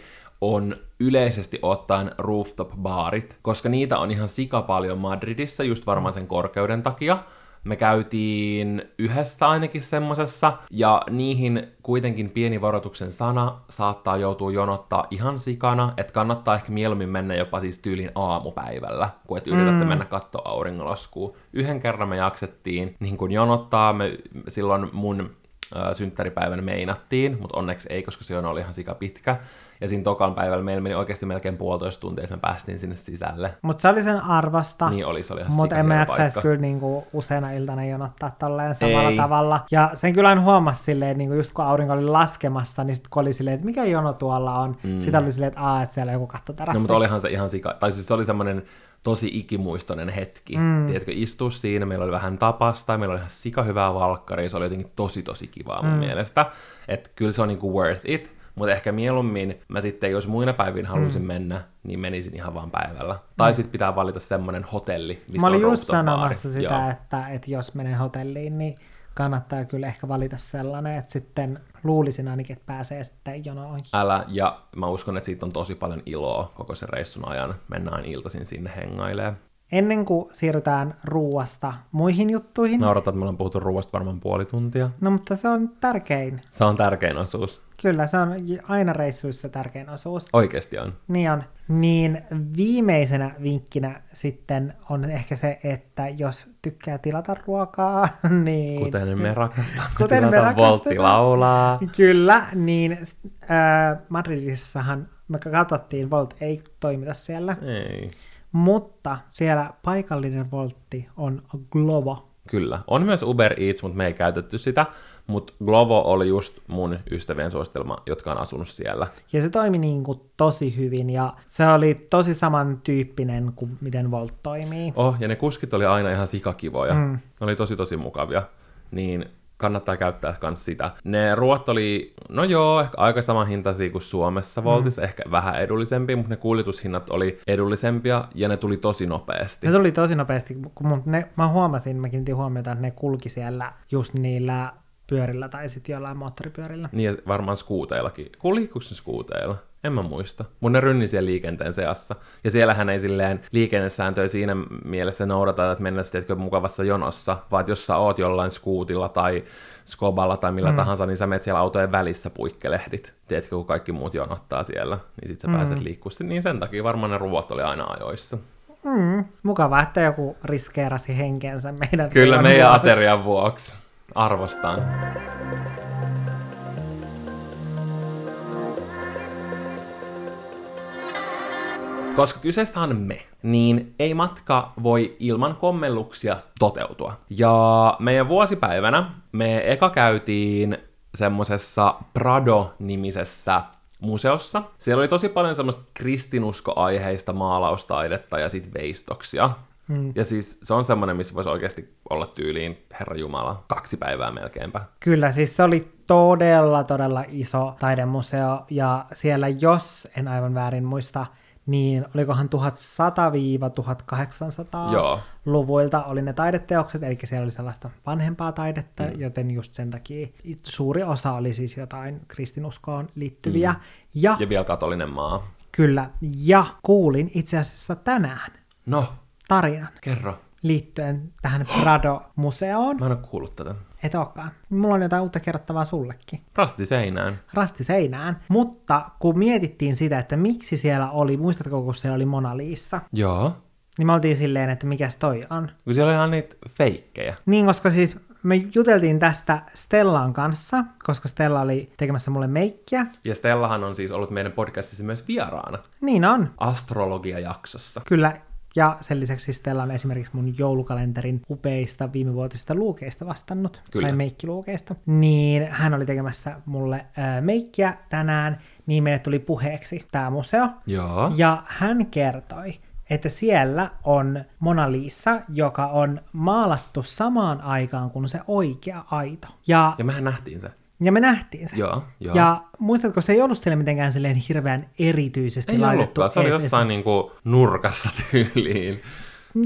on yleisesti ottaen rooftop-baarit, koska niitä on ihan sika paljon Madridissa, just varmaan sen korkeuden takia. Me käytiin yhdessä ainakin semmosessa, ja niihin kuitenkin pieni varoituksen sana saattaa joutua jonottaa ihan sikana, että kannattaa ehkä mieluummin mennä jopa siis tyylin aamupäivällä, kun et yritätte mm. mennä katto auringonlaskua. Yhden kerran me jaksettiin niin kun jonottaa, me silloin mun synttäripäivän meinattiin, mutta onneksi ei, koska se on oli ihan sika pitkä. Ja siinä tokan päivällä meillä meni oikeasti melkein puolitoista tuntia, että me päästiin sinne sisälle. Mutta se oli sen arvosta. Niin oli, se oli Mutta en mä jaksaisi kyllä niinku useana iltana jonottaa tolleen samalla Ei. tavalla. Ja sen kyllä aina huomasi silleen, että niinku just kun aurinko oli laskemassa, niin sitten kun oli silleen, että mikä jono tuolla on, mm. sitä oli silleen, että aah, että siellä joku kattoterassi. No, mutta olihan se ihan sika, tai siis se oli semmoinen tosi ikimuistoinen hetki. Mm. Tiedätkö, istua siinä, meillä oli vähän tapasta, meillä oli ihan sika hyvää valkkaria, se oli jotenkin tosi tosi kivaa mun mm. mielestä. Että kyllä se on niinku worth it. Mutta ehkä mieluummin mä sitten, jos muina päivinä haluaisin mm. mennä, niin menisin ihan vaan päivällä. Tai mm. sitten pitää valita semmoinen hotelli, missä Mä olin on just sanomassa sitä, että, että jos menee hotelliin, niin kannattaa kyllä ehkä valita sellainen, että sitten luulisin ainakin, että pääsee sitten jonoon. Älä, ja mä uskon, että siitä on tosi paljon iloa koko sen reissun ajan. Mennään iltaisin sinne hengailemaan. Ennen kuin siirrytään ruuasta muihin juttuihin. Mä odotan, että me ollaan puhuttu ruuasta varmaan puoli tuntia. No mutta se on tärkein. Se on tärkein osuus. Kyllä, se on aina reissuissa tärkein osuus. Oikeasti on. Niin on. Niin viimeisenä vinkkinä sitten on ehkä se, että jos tykkää tilata ruokaa, niin... Kuten me rakastamme Kuten me rakastamme. Voltti laulaa. Kyllä, niin äh, Madridissahan me katsottiin, Volt ei toimita siellä. Ei. Mutta siellä paikallinen voltti on Glovo. Kyllä. On myös Uber Eats, mutta me ei käytetty sitä. Mutta Glovo oli just mun ystävien suositelma, jotka on asunut siellä. Ja se toimi niin kuin tosi hyvin ja se oli tosi samantyyppinen kuin miten Volt toimii. Oh, ja ne kuskit oli aina ihan sikakivoja. Mm. Ne oli tosi tosi mukavia. Niin kannattaa käyttää myös sitä. Ne ruoat oli, no joo, ehkä aika saman hintaisia kuin Suomessa mm. Voltissa, ehkä vähän edullisempi, mutta ne kuljetushinnat oli edullisempia ja ne tuli tosi nopeasti. Ne tuli tosi nopeasti, kun ne, mä huomasin, mä kiinnitin huomiota, että ne kulki siellä just niillä pyörillä tai sitten jollain moottoripyörillä. Niin ja varmaan skuuteillakin. Kulikuuko se skuuteilla? En mä muista. Mun ne rynni siellä liikenteen seassa. Ja siellähän ei silleen liikennesääntöjä siinä mielessä noudata, että mennä sitten mukavassa jonossa, vaan jos sä oot jollain skuutilla tai skoballa tai millä mm. tahansa, niin sä menet siellä autojen välissä puikkelehdit. Tiedätkö, kun kaikki muut jonottaa siellä, niin sit sä mm. pääset liikkumaan. Niin sen takia varmaan ne ruot oli aina ajoissa. Mm. Mukavaa, että joku riskeerasi henkensä meidän Kyllä meidän vuoksi. aterian vuoksi. Arvostan. Koska kyseessä on me, niin ei matka voi ilman kommelluksia toteutua. Ja meidän vuosipäivänä me eka käytiin semmosessa Prado-nimisessä museossa. Siellä oli tosi paljon semmoista kristinuskoaiheista maalaustaidetta ja sit veistoksia. Mm. Ja siis se on semmoinen, missä voisi oikeasti olla tyyliin Herra Jumala kaksi päivää melkeinpä. Kyllä, siis se oli todella, todella iso taidemuseo, ja siellä, jos en aivan väärin muista, niin olikohan 1100-1800-luvuilta oli ne taideteokset, eli siellä oli sellaista vanhempaa taidetta, mm. joten just sen takia suuri osa oli siis jotain kristinuskoon liittyviä. Mm. Ja, ja vielä katolinen maa. Kyllä, ja kuulin itse asiassa tänään no. Tarinan. Kerro. Liittyen tähän Prado-museoon. Mä en ole kuullut tätä. Et olekaan. Mulla on jotain uutta kerrottavaa sullekin. Rasti seinään. Rasti seinään. Mutta kun mietittiin sitä, että miksi siellä oli, muistatko kun siellä oli Mona Lisa? Joo. Niin me oltiin silleen, että mikä toi on. Kun siellä oli ihan niitä feikkejä. Niin, koska siis me juteltiin tästä Stellan kanssa, koska Stella oli tekemässä mulle meikkiä. Ja Stellahan on siis ollut meidän podcastissa myös vieraana. Niin on. Astrologia-jaksossa. Kyllä, ja sen lisäksi Stella on esimerkiksi mun joulukalenterin upeista viimevuotisista luukeista vastannut, Kyllä. tai meikkiluukeista. Niin hän oli tekemässä mulle äh, meikkiä tänään, niin meille tuli puheeksi tämä museo. Joo. Ja hän kertoi, että siellä on Mona Lisa, joka on maalattu samaan aikaan kuin se oikea aito. Ja, ja mehän nähtiin se. Ja me nähtiin se. Joo, joo. Ja muistatko, se ei ollut siellä mitenkään silleen hirveän erityisesti ei laitettu. Ollutkaan. Se oli jossain niinku nurkassa tyyliin.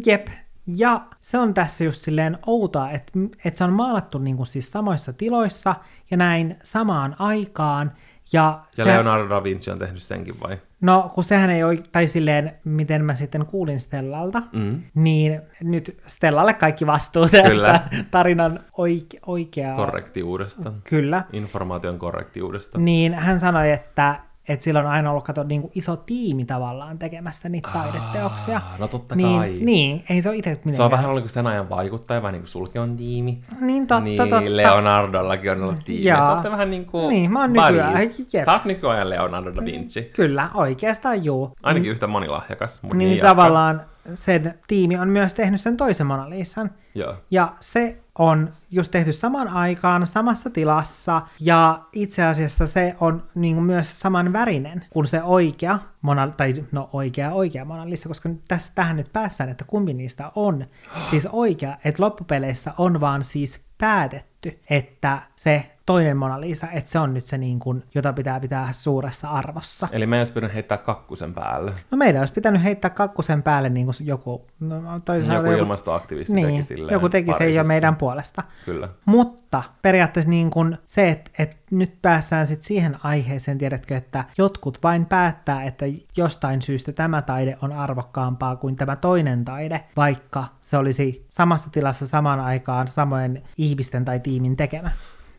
Jep. Ja se on tässä just silleen outoa, että, että se on maalattu niinku siis samoissa tiloissa ja näin samaan aikaan. Ja, Ja se, Leonardo da Vinci on tehnyt senkin vai? no kun sehän ei ole, tai silleen, miten mä sitten kuulin Stellalta, Mm. niin nyt Stellalle kaikki vastuu tästä Kyllä. tarinan oike, oikeaa. Korrektiudesta. Kyllä. Informaation korrektiudesta. Niin hän sanoi, että, että sillä on aina ollut kato, niin kuin iso tiimi tavallaan tekemässä niitä taideteoksia. No totta niin, kai. Niin, ei se ole itse mitenkään. Se on vähän ollut kuin sen ajan vaikuttaja, vähän niin kuin sulki on tiimi. Niin totta, niin, totta. Leonardollakin on ollut tiimi. Jaa. Te olette vähän niin kuin Niin, mä oon nykyään. Jep. Sä oot nykyajan Leonardo da Vinci. Kyllä, oikeastaan juu. Ainakin yhtä monilahjakas. Mutta Niin, jatka. tavallaan sen tiimi on myös tehnyt sen toisen Mona Lisan. Joo. Ja se on just tehty samaan aikaan, samassa tilassa, ja itse asiassa se on niin kuin myös saman värinen kuin se oikea Mona, tai no oikea oikea Mona Lisa, koska tässä tähän nyt päässään, että kumpi niistä on siis oikea, että loppupeleissä on vaan siis päätetty, että se toinen Mona Lisa, että se on nyt se, niin kuin, jota pitää pitää suuressa arvossa. Eli meidän olisi pitänyt heittää kakkusen päälle. No meidän olisi pitänyt heittää kakkusen päälle niin kuin joku, no, toisaalta Joku ilmastoaktivisti niin, teki silleen joku teki sen jo meidän puolesta. Kyllä. Mutta periaatteessa niin kun se, että, että nyt päässään sit siihen aiheeseen, tiedätkö, että jotkut vain päättää, että jostain syystä tämä taide on arvokkaampaa kuin tämä toinen taide, vaikka se olisi samassa tilassa samaan aikaan samojen ihmisten tai tiimin tekemä.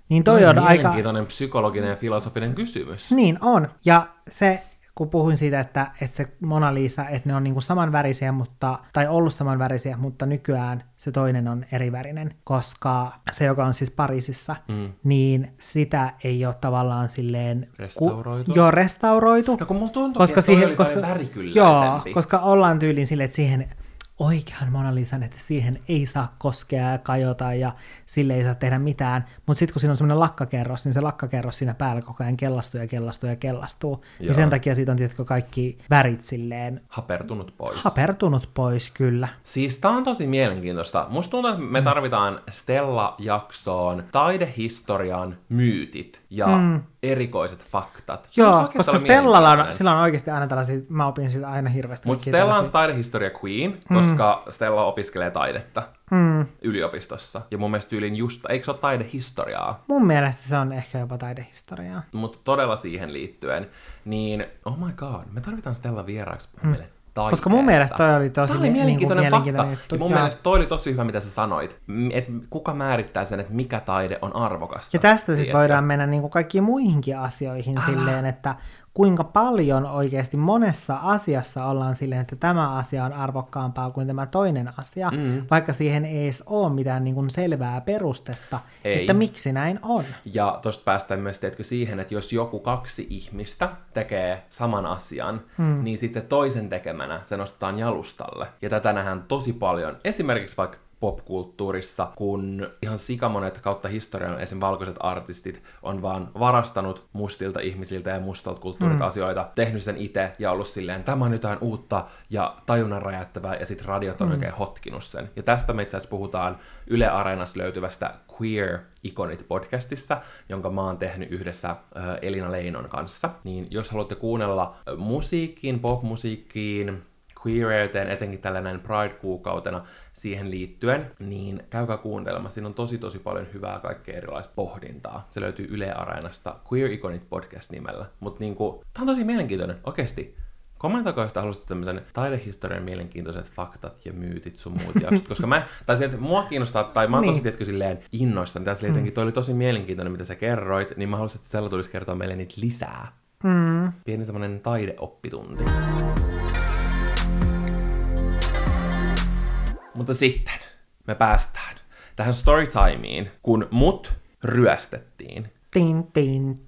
Niin toi on aika... mielenkiintoinen psykologinen ja filosofinen kysymys. Niin on. Ja se, kun puhuin siitä, että, että se Mona Lisa, että ne on niinku samanvärisiä, mutta, tai ollut samanvärisiä, mutta nykyään se toinen on erivärinen, koska se, joka on siis Pariisissa, Mm. niin sitä ei ole tavallaan silleen... Restauroitu? joo, restauroitu. No kun mulla tuntuu, koska että siihen, koska, joo, koska ollaan tyyliin silleen, että siihen oikean Mona Lisan, että siihen ei saa koskea ja kajota ja sille ei saa tehdä mitään. Mutta sitten kun siinä on semmoinen lakkakerros, niin se lakkakerros siinä päällä koko ajan kellastuu ja kellastuu ja kellastuu. Joo. Ja sen takia siitä on tietysti kaikki värit silleen Hapertunut pois. hapertunut pois kyllä. Siis tää on tosi mielenkiintoista. Musta tuntuu, että me tarvitaan Stella-jaksoon taidehistorian myytit ja mm. Erikoiset faktat. Se Joo, oikeasti koska Stellalla on, sillä on oikeasti aina tällaisia, mä opin siltä aina hirveästi. Mutta Stella on taidehistoria queen, koska mm. Stella opiskelee taidetta mm. yliopistossa. Ja mun mielestä tyylin just, eikö se ole taidehistoriaa? Mun mielestä se on ehkä jopa taidehistoriaa. Mutta todella siihen liittyen, niin oh my god, me tarvitaan Stella vieraaksi mm. meille taiteesta. Koska mun mielestä toi oli tosi oli mi- mielenkiintoinen, fakta. mielenkiintoinen juttu. Ja mun Joo. mielestä toi oli tosi hyvä, mitä sä sanoit. Että kuka määrittää sen, että mikä taide on arvokasta. Ja tästä sitten voidaan mennä niin kuin kaikkiin muihinkin asioihin Älä. silleen, että kuinka paljon oikeasti monessa asiassa ollaan silleen, että tämä asia on arvokkaampaa kuin tämä toinen asia, mm. vaikka siihen ei edes ole mitään niin kuin selvää perustetta, Ei. että miksi näin on. Ja tosta päästään myös teetkö siihen, että jos joku kaksi ihmistä tekee saman asian, mm. niin sitten toisen tekemänä se nostetaan jalustalle. Ja tätä nähdään tosi paljon. Esimerkiksi vaikka popkulttuurissa, kun ihan sikamonet kautta historian esim. valkoiset artistit on vaan varastanut mustilta ihmisiltä ja mustalta kulttuurilta mm. asioita, tehnyt sen itse ja ollut silleen, tämä on jotain uutta ja tajunnan räjäyttävää ja sitten radiot on mm. oikein hotkinut sen. Ja tästä me itse asiassa puhutaan Yle Areenassa löytyvästä Queer Iconit podcastissa, jonka mä oon tehnyt yhdessä Elina Leinon kanssa. Niin jos haluatte kuunnella musiikkiin, popmusiikkiin, queereyteen, etenkin tällä näin Pride-kuukautena siihen liittyen, niin käykää kuuntelemassa. Siinä on tosi tosi paljon hyvää kaikkea erilaista pohdintaa. Se löytyy Yle Areenasta Queer Iconit podcast nimellä. Mutta niinku, tää on tosi mielenkiintoinen, oikeesti. Kommentoikaa, jos te haluaisitte tämmöisen taidehistorian mielenkiintoiset faktat ja myytit sun muut jaksot, koska mä, tai se, että mua kiinnostaa, tai mä oon tosi, Niin. tiedätkö, silleen innoissani, tässä mm. jotenkin toi oli tosi mielenkiintoinen, mitä sä kerroit, niin mä haluaisin, että Stella tulisi kertoa meille niitä lisää. Mm. Pieni semmonen taideoppitunti. Mutta sitten me päästään tähän storytimeen, kun mut ryöstettiin. Tin, tin.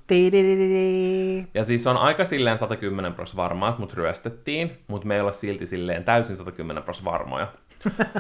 Ja siis on aika silleen 110 pros varmaa, että mut ryöstettiin, mutta me ei olla silti silleen täysin 110 pros varmoja.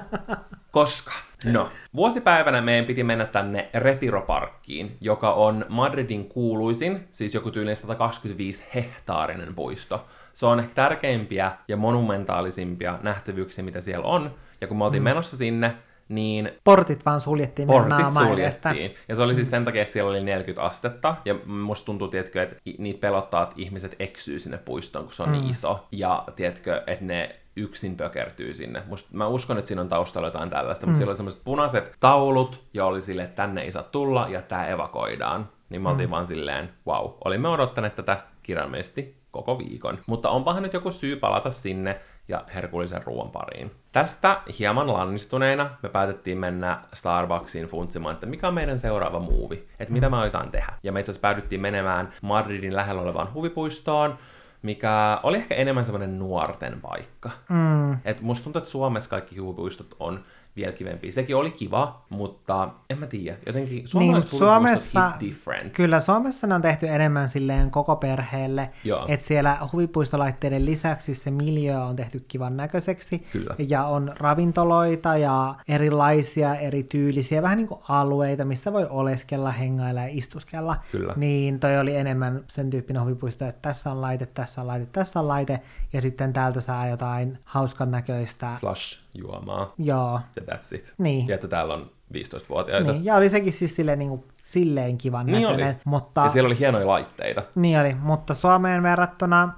Koska, no, vuosipäivänä meidän piti mennä tänne Retiro-parkkiin, joka on Madridin kuuluisin, siis joku tyyliin 125 hehtaarinen puisto. Se on ehkä tärkeimpiä ja monumentaalisimpia nähtävyyksiä, mitä siellä on. Ja kun me oltiin mm. menossa sinne, niin Portit vaan suljettiin portit suljettiin. Ja se oli siis sen takia, että siellä oli 40 astetta. Ja musta tuntuu, tiedätkö, että niitä pelottaa, että ihmiset eksyy sinne puistoon, kun se on mm. niin iso. Ja tiedätkö, että ne yksin pökertyy sinne. Musta, mä uskon, että siinä on taustalla jotain tällaista, mm. mutta siellä oli semmoiset punaiset taulut, ja oli sille, että tänne ei saa tulla, ja tämä evakoidaan. niin me oltiin mm. vaan silleen, wow, olimme odottaneet tätä kirjaimellisesti koko viikon. Mutta onpahan nyt joku syy palata sinne ja herkullisen ruoan pariin. Tästä hieman lannistuneina me päätettiin mennä Starbucksiin funtsimaan, että mikä on meidän seuraava muuvi, että mitä me aiotaan tehdä. Ja me itse asiassa päädyttiin menemään Madridin lähellä olevaan huvipuistoon, mikä oli ehkä enemmän semmoinen nuorten paikka. Mm. Et musta tuntuu, että Suomessa kaikki huvipuistot on vielä kivempi. Sekin oli kiva, mutta en mä tiedä. Jotenkin suomalaiset niin, Suomessa, different. Kyllä, Suomessa ne on tehty enemmän silleen koko perheelle. Että siellä huvipuistolaitteiden lisäksi se miljö on tehty kivan näköiseksi. Kyllä. Ja on ravintoloita ja erilaisia, erityylisiä, vähän niin kuin alueita, missä voi oleskella, hengailla ja istuskella. Kyllä. Niin toi oli enemmän sen tyyppinen huvipuisto, että tässä on laite, tässä on laite, tässä on laite. Ja sitten täältä saa jotain hauskan näköistä. Slush juomaa. Joo. Ja that's it. Niin. Ja että täällä on 15-vuotiaita. Niin, ja oli sekin siis silleen, niin kuin, silleen kivan niin näköinen. Oli. Mutta... Ja siellä oli hienoja laitteita. Niin oli, mutta Suomeen verrattuna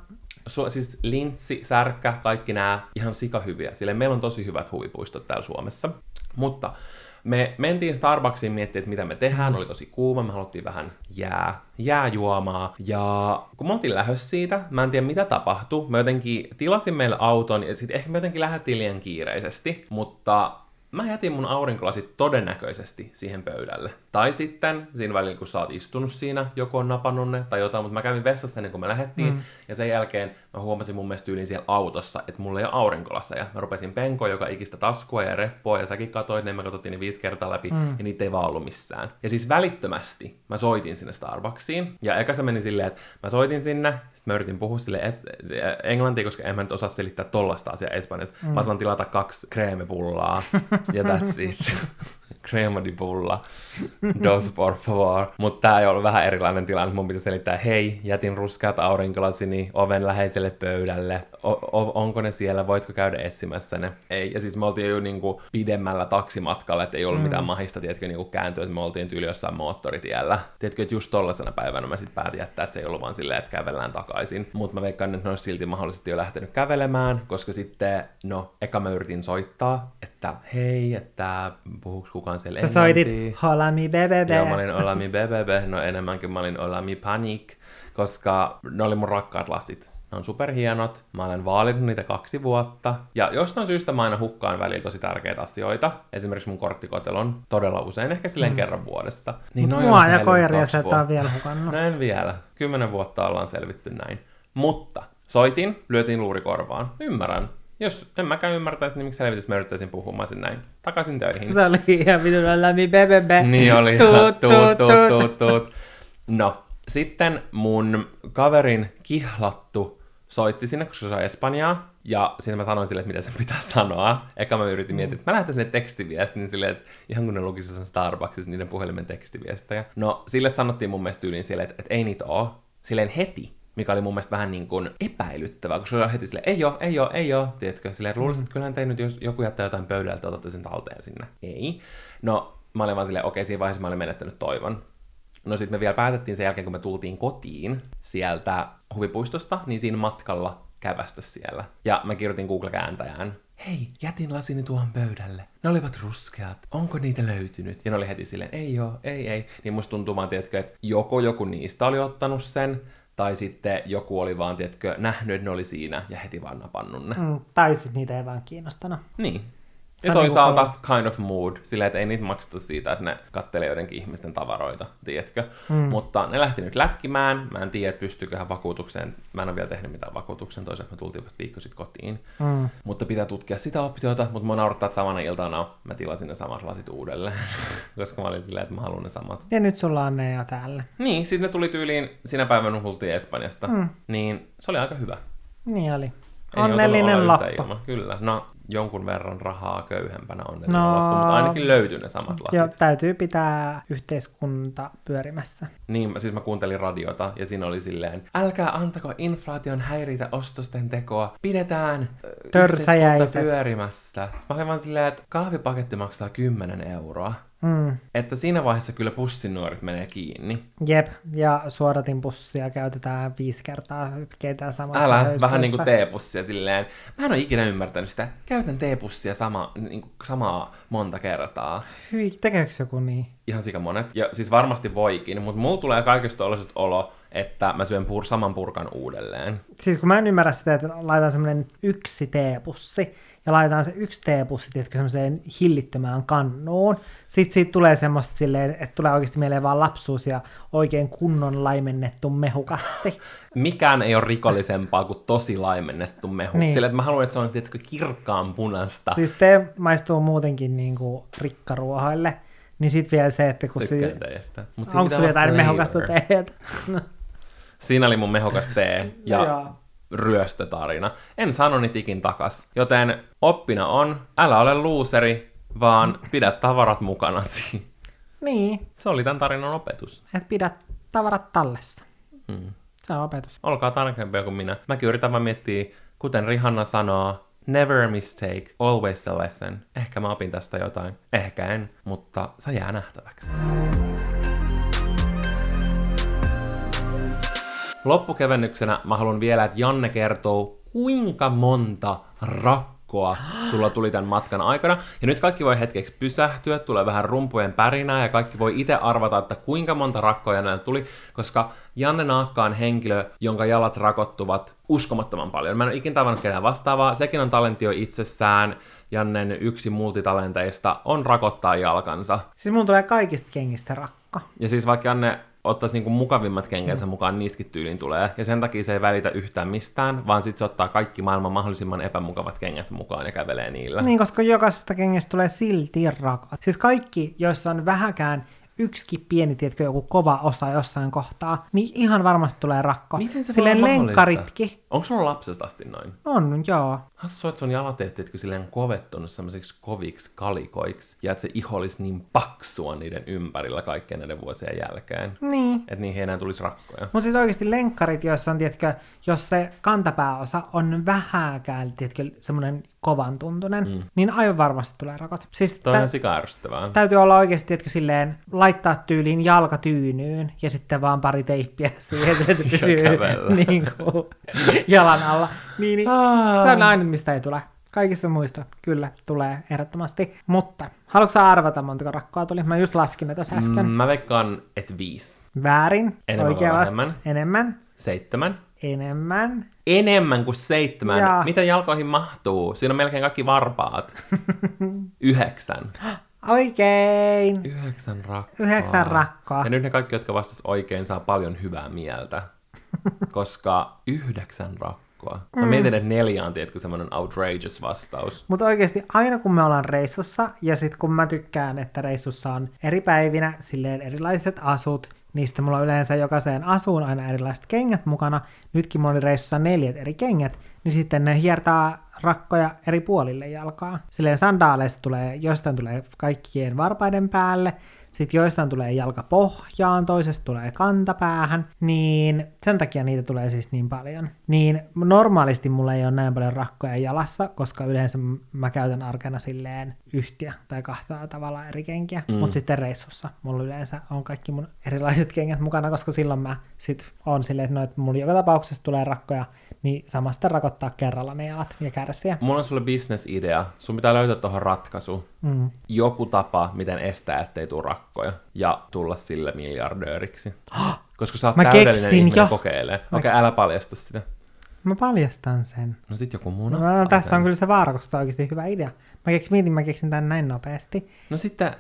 Su- siis Lintsi, Särkkä, kaikki nämä ihan sikahyviä. Sillä meillä on tosi hyvät huvipuistot täällä Suomessa. Mutta me mentiin Starbucksiin miettiä, että mitä me tehdään, oli tosi kuuma, me haluttiin vähän jää, jääjuomaa. Ja kun me oltiin lähdössä siitä, mä en tiedä mitä tapahtui, mä jotenkin tilasin meille auton ja sitten ehkä me jotenkin lähdettiin liian kiireisesti, mutta mä jätin mun aurinkolasit todennäköisesti siihen pöydälle. Tai sitten siinä välillä, kun sä oot istunut siinä, joku on napannut ne tai jotain, mutta mä kävin vessassa ennen kuin me lähdettiin, mm. ja sen jälkeen mä huomasin mun mielestä tyyliin siellä autossa, että mulla ei ole aurinkolaseja. Mä rupesin penkoa joka ikistä taskua ja reppoa, ja säkin katsoit ne, me katsottiin ne viisi kertaa läpi, mm. ja niitä ei vaan ollut missään. Ja siis välittömästi mä soitin sinne Starbucksiin, ja eka se meni silleen, että mä soitin sinne, sitten mä yritin puhua sille es- englantia, koska en mä nyt osaa selittää tollasta asiaa espanjasta. Mm. Mä saan tilata kaksi kreemipullaa, ja that's it. crema di pulla, dos por favor. Mutta tämä ei ollut vähän erilainen tilanne. Mun pitäisi selittää, hei, jätin ruskeat aurinkolasini oven läheiselle pöydälle. O- o- onko ne siellä, voitko käydä etsimässä ne? Ei. Ja siis me oltiin jo niinku pidemmällä taksimatkalla, että ei ollut mm. mitään mahista, tiedätkö, niinku kääntyä, että me oltiin tyyli jossain moottoritiellä. Tiedätkö, että just tollasena päivänä mä sitten päätin jättää, että se ei ollut vaan silleen, että kävellään takaisin. Mutta mä veikkaan, että ne olisi silti mahdollisesti jo lähtenyt kävelemään, koska sitten, no, eka mä yritin soittaa, että hei, että puhuuko kukaan siellä Sä soitit Holami Bebebe. Joo, mä olin Olami Bebebe, no enemmänkin mä olin Olami Panic, koska ne oli mun rakkaat lasit. Ne on superhienot, mä olen vaalinut niitä kaksi vuotta, ja jostain syystä mä aina hukkaan välillä tosi tärkeitä asioita. Esimerkiksi mun korttikotelon todella usein, ehkä silleen mm. kerran vuodessa. Niin Mua ja koiria sä et vielä hukannut. No en vielä. Kymmenen vuotta ollaan selvitty näin. Mutta soitin, lyötiin luurikorvaan. Ymmärrän, jos en mäkään ymmärtäisi, niin miksi helvetissä mä yrittäisin puhumaan sen näin. Takaisin töihin. Se oli ihan vitun lämmin bebebe. Niin oli. Tuut, tuut, tuut, tuut, tuut. No, sitten mun kaverin kihlattu soitti sinne, kun se sai Espanjaa. Ja sitten mä sanoin sille, että mitä se pitää sanoa. Eka mä yritin miettiä, että mä lähetän sinne tekstiviestin silleen, että ihan kun ne lukisi sen Starbucksissa niiden puhelimen tekstiviestejä. No, sille sanottiin mun mielestä tyyliin silleen, että, että ei niitä oo. Silleen heti mikä oli mun mielestä vähän niin kuin epäilyttävää, koska se oli heti silleen, ei oo, ei oo, ei oo, tiedätkö, silleen, luulisin, että kyllähän tein jos joku jättää jotain pöydältä, otatte sen talteen sinne. Ei. No, mä olin vaan silleen, okei, siinä vaiheessa mä olin menettänyt toivon. No sitten me vielä päätettiin sen jälkeen, kun me tultiin kotiin sieltä huvipuistosta, niin siinä matkalla kävästä siellä. Ja mä kirjoitin Google-kääntäjään, hei, jätin lasini tuohon pöydälle. Ne olivat ruskeat. Onko niitä löytynyt? Ja ne oli heti silleen, ei oo, ei, ei. Niin musta tuntuu vaan, tiedätkö, että joko joku niistä oli ottanut sen, tai sitten joku oli vaan, tiedätkö, nähnyt, että ne oli siinä ja heti vaan napannut ne. Mm, tai sitten niitä ei vaan kiinnostanut. Niin. Ja toisaalta niinku kind of mood, silleen, että ei niitä makseta siitä, että ne kattelee joidenkin ihmisten tavaroita, tiedätkö. Mm. Mutta ne lähti nyt lätkimään, mä en tiedä, pystyyköhän vakuutukseen, mä en ole vielä tehnyt mitään vakuutuksen, toisaalta me tultiin vasta viikko sitten kotiin. Mm. Mutta pitää tutkia sitä optiota, mutta mä naurattaa, että samana iltana mä tilasin ne samat lasit uudelleen, koska mä olin silleen, että mä haluan ne samat. Ja nyt sulla on ne jo täällä. Niin, siis ne tuli tyyliin sinä päivänä, kun Espanjasta, mm. niin se oli aika hyvä. Niin oli. Onnellinen loppu. Kyllä. No, jonkun verran rahaa köyhempänä on no, loppu, mutta ainakin löytyy ne samat lasit. Joo, täytyy pitää yhteiskunta pyörimässä. Niin, siis mä kuuntelin radiota ja siinä oli silleen, älkää antako inflaation häiritä ostosten tekoa, pidetään yhteiskunta pyörimässä. Sitten mä olin vaan silleen, että kahvipaketti maksaa 10 euroa. Mm. että siinä vaiheessa kyllä pussinuoret menee kiinni. Jep, ja suodatin pussia käytetään viisi kertaa ketään samasta Älä, höystöstä. vähän niinku teepussia silleen. Mä en ole ikinä ymmärtänyt sitä. Käytän teepussia sama, niinku, samaa monta kertaa. Hyi, tekeekö joku niin? Ihan sika monet. Ja siis varmasti voikin, mutta mulla tulee kaikista tollaisesta olo, että mä syön pur, saman purkan uudelleen. Siis kun mä en ymmärrä sitä, että laitetaan semmoinen yksi teepussi, ja laitetaan se yksi teepussi, tiedätkö, semmoiseen hillittömään kannuun. Sitten siitä tulee semmoista silleen, että tulee oikeasti mieleen vaan lapsuus ja oikein kunnon laimennettu mehukatti. Mikään ei ole rikollisempaa kuin tosi laimennettu mehu. Niin. Sillä että mä haluan, että se on tiedätkö, kirkkaan punasta. siis te maistuu muutenkin niin kuin rikkaruohoille. Niin sit vielä se, että kun Tykkään. Mut siinä Onko sulla jotain mehukasta teetä? Siinä oli mun mehokas tee ja. Ryöstötarina. En sano niitä ikin takas. Joten oppina on, älä ole luuseri, vaan pidä tavarat mukanasi. niin, Se oli tämän tarinan opetus. että pidä tavarat tallessa. Hmm. Se on opetus. Olkaa tarkempia kuin minä. Mäkin yritän vaan miettiä, kuten Rihanna sanoo, never a mistake, always a lesson. Ehkä mä opin tästä jotain, ehkä en, mutta se jää nähtäväksi. Loppukevennyksenä mä haluan vielä, että Janne kertoo, kuinka monta rakkoa sulla tuli tämän matkan aikana. Ja nyt kaikki voi hetkeksi pysähtyä, tulee vähän rumpujen pärinää ja kaikki voi itse arvata, että kuinka monta rakkoa Jannelle tuli, koska Janne Naakka on henkilö, jonka jalat rakottuvat uskomattoman paljon. Mä en ole ikinä tavannut ketään vastaavaa. Sekin on talentio itsessään. Jannen yksi multitalenteista on rakottaa jalkansa. Siis mun tulee kaikista kengistä rakka. Ja siis vaikka Janne ottaisi niinku mukavimmat kenkänsä mukaan, niistäkin tyyliin tulee. Ja sen takia se ei välitä yhtään mistään, vaan sitten se ottaa kaikki maailman mahdollisimman epämukavat kengät mukaan ja kävelee niillä. Niin, koska jokaisesta kengästä tulee silti rakat. Siis kaikki, joissa on vähäkään yksikin pieni, tiedätkö, joku kova osa jossain kohtaa, niin ihan varmasti tulee rakko. Miten se Silleen lenkkaritkin. Onko sulla lapsesta asti noin? On, joo. Hassu, että sun jalat tietysti silleen kovettunut semmoisiksi koviksi kalikoiksi, ja että se iho olisi niin paksua niiden ympärillä kaikkien näiden vuosien jälkeen. Niin. Että niihin ei enää tulisi rakkoja. Mutta siis oikeasti lenkkarit, joissa on, tiedätkö, jos se kantapääosa on vähääkään, tiedätkö, semmoinen kovan tuntunen, mm. niin aivan varmasti tulee rakot. Siis Toi on tä- täytyy olla oikeasti, tiedätkö, silleen, laittaa tyyliin jalka tyynyyn ja sitten vaan pari teippiä siihen, että se pysyy niin kuin, jalan alla. Niin, niin se on aina, mistä ei tule. Kaikista muista kyllä tulee ehdottomasti. Mutta haluatko arvata, montako rakkoa tuli? Mä just laskin ne tässä äsken. Mm, mä veikkaan, että viisi. Väärin. Enemmän Oikea vasta-? Enemmän. Seitsemän. Enemmän. Enemmän kuin seitsemän. Jaa. Mitä jalkoihin mahtuu? Siinä on melkein kaikki varpaat. Yhdeksän. Oikein. Yhdeksän rakkoa. Yhdeksän rakkoa. Ja nyt ne kaikki, jotka vastas oikein, saa paljon hyvää mieltä. Koska yhdeksän rakkoa. Mä Mm. mietin, että neljä on, tiedätkö, semmoinen outrageous vastaus. Mutta oikeasti aina kun me ollaan reissussa, ja sitten kun mä tykkään, että reissussa on eri päivinä silleen erilaiset asut, niistä mulla on yleensä jokaiseen asuun aina erilaiset kengät mukana. Nytkin mulla oli reissussa neljät eri kengät, niin sitten ne hiertaa rakkoja eri puolille jalkaa. Silleen sandaaleista tulee, jostain tulee kaikkien varpaiden päälle, sitten joistain tulee jalka pohjaan, toisesta tulee kantapäähän, niin sen takia niitä tulee siis niin paljon. Niin normaalisti mulla ei ole näin paljon rakkoja jalassa, koska yleensä mä käytän arkena silleen yhtiä tai kahta tavalla eri kenkiä, mm. mutta sitten reissussa mulla yleensä on kaikki mun erilaiset kengät mukana, koska silloin mä sit on silleen, että, no, että mulla joka tapauksessa tulee rakkoja, niin samasta rakottaa kerralla ne jalat ja kärsiä. Mulla on sulle business-idea. Sun pitää löytää tuohon ratkaisu. Mm. Joku tapa, miten estää, ettei tule rakkoja. Ja tulla sille miljardööriksi. Koska sä oot Mä täydellinen keksin ihminen jo. kokeilee. Okei, okay, älä paljasta sitä. Mä paljastan sen. No sit joku muna. No, no, tässä on kyllä se vaara, koska se on oikeasti hyvä idea. Mä keksin, mietin, mä keksin tän näin nopeasti. No sitten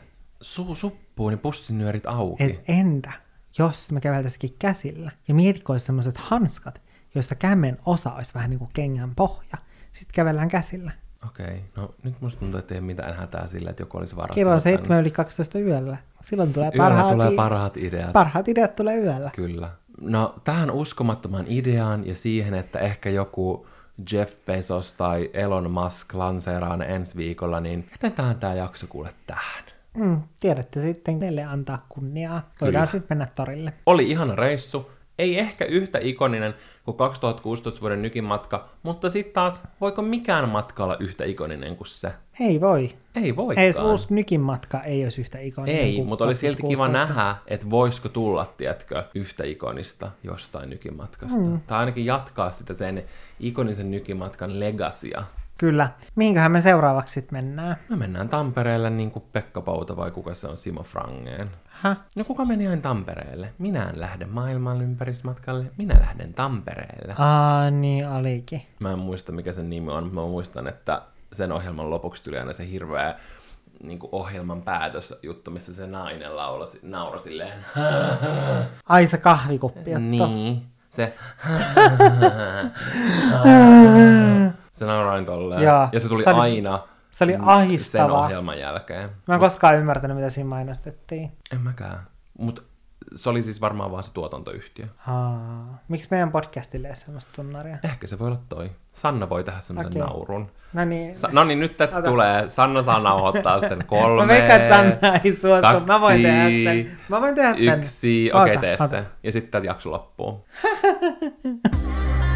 suu suppuu, niin pussinyörit auki. Et entä, jos me käveltäisikin käsillä ja mietitkö olisi semmoiset hanskat, joista kämmen osa olisi vähän niin kuin kengän pohja. Sitten kävellään käsillä. Okei, okay. no nyt musta tuntuu, että ei mitään hätää sillä, että joku olisi varastanut Kello on tän. 7 yli 12 yöllä. Silloin tulee Yöllä parhaat, tulee parhaat ideat. parhaat ideat tulee yöllä. Kyllä. No tähän uskomattoman ideaan ja siihen, että ehkä joku Jeff Bezos tai Elon Musk lanseeraa ne ensi viikolla, niin jätetään tämä jakso kuule tähän. Mm, tiedätte sitten, kenelle antaa kunniaa. Voidaan sitten mennä torille. Oli ihana reissu. Ei ehkä yhtä ikoninen kuin 2016 vuoden nykimatka, mutta sitten taas, voiko mikään matka olla yhtä ikoninen kuin se? Ei voi. Ei voi. Ei uusi nykin matka ei olisi yhtä ikoninen Ei, kuin mutta oli silti kiva 2016. nähdä, että voisiko tulla, tiedätkö, yhtä ikonista jostain nykimatkasta. Mm. Tai ainakin jatkaa sitä sen ikonisen nykimatkan legasia. Kyllä. Mihinköhän me seuraavaksi sitten mennään? Me mennään Tampereelle niin kuin Pekka Pouta vai kuka se on Simo Frangeen. Häh? No kuka meni aina Tampereelle? Minä en lähde maailman ympärismatkalle, minä lähden Tampereelle. Aa, niin olikin. Mä en muista mikä sen nimi on, mutta mä muistan, että sen ohjelman lopuksi tuli aina se hirveä niin kuin ohjelman päätösjuttu, missä se nainen laulasi, nauroi silleen. Ai se kahvikuppi otto. Niin, se... se nauroin tolleen. Joo, ja se tuli se aina Se oli sen ahistavaa. ohjelman jälkeen. Mä en koskaan ymmärtänyt, mitä siinä mainostettiin. En mäkään. Mutta se oli siis varmaan vaan se tuotantoyhtiö. Aa, miksi meidän podcastille ei semmoista tunnaria? Ehkä se voi olla toi. Sanna voi tehdä semmoisen Okei. naurun. No niin. Sa- no niin, nyt Ota. tulee. Sanna saa nauhoittaa sen kolme. Mä veikkaan, että Sanna ei suostu. Mä voin tehdä sen. Mä voin tehdä sen. Yksi, okei Oota, tee se. Ja sitten jakso loppuu.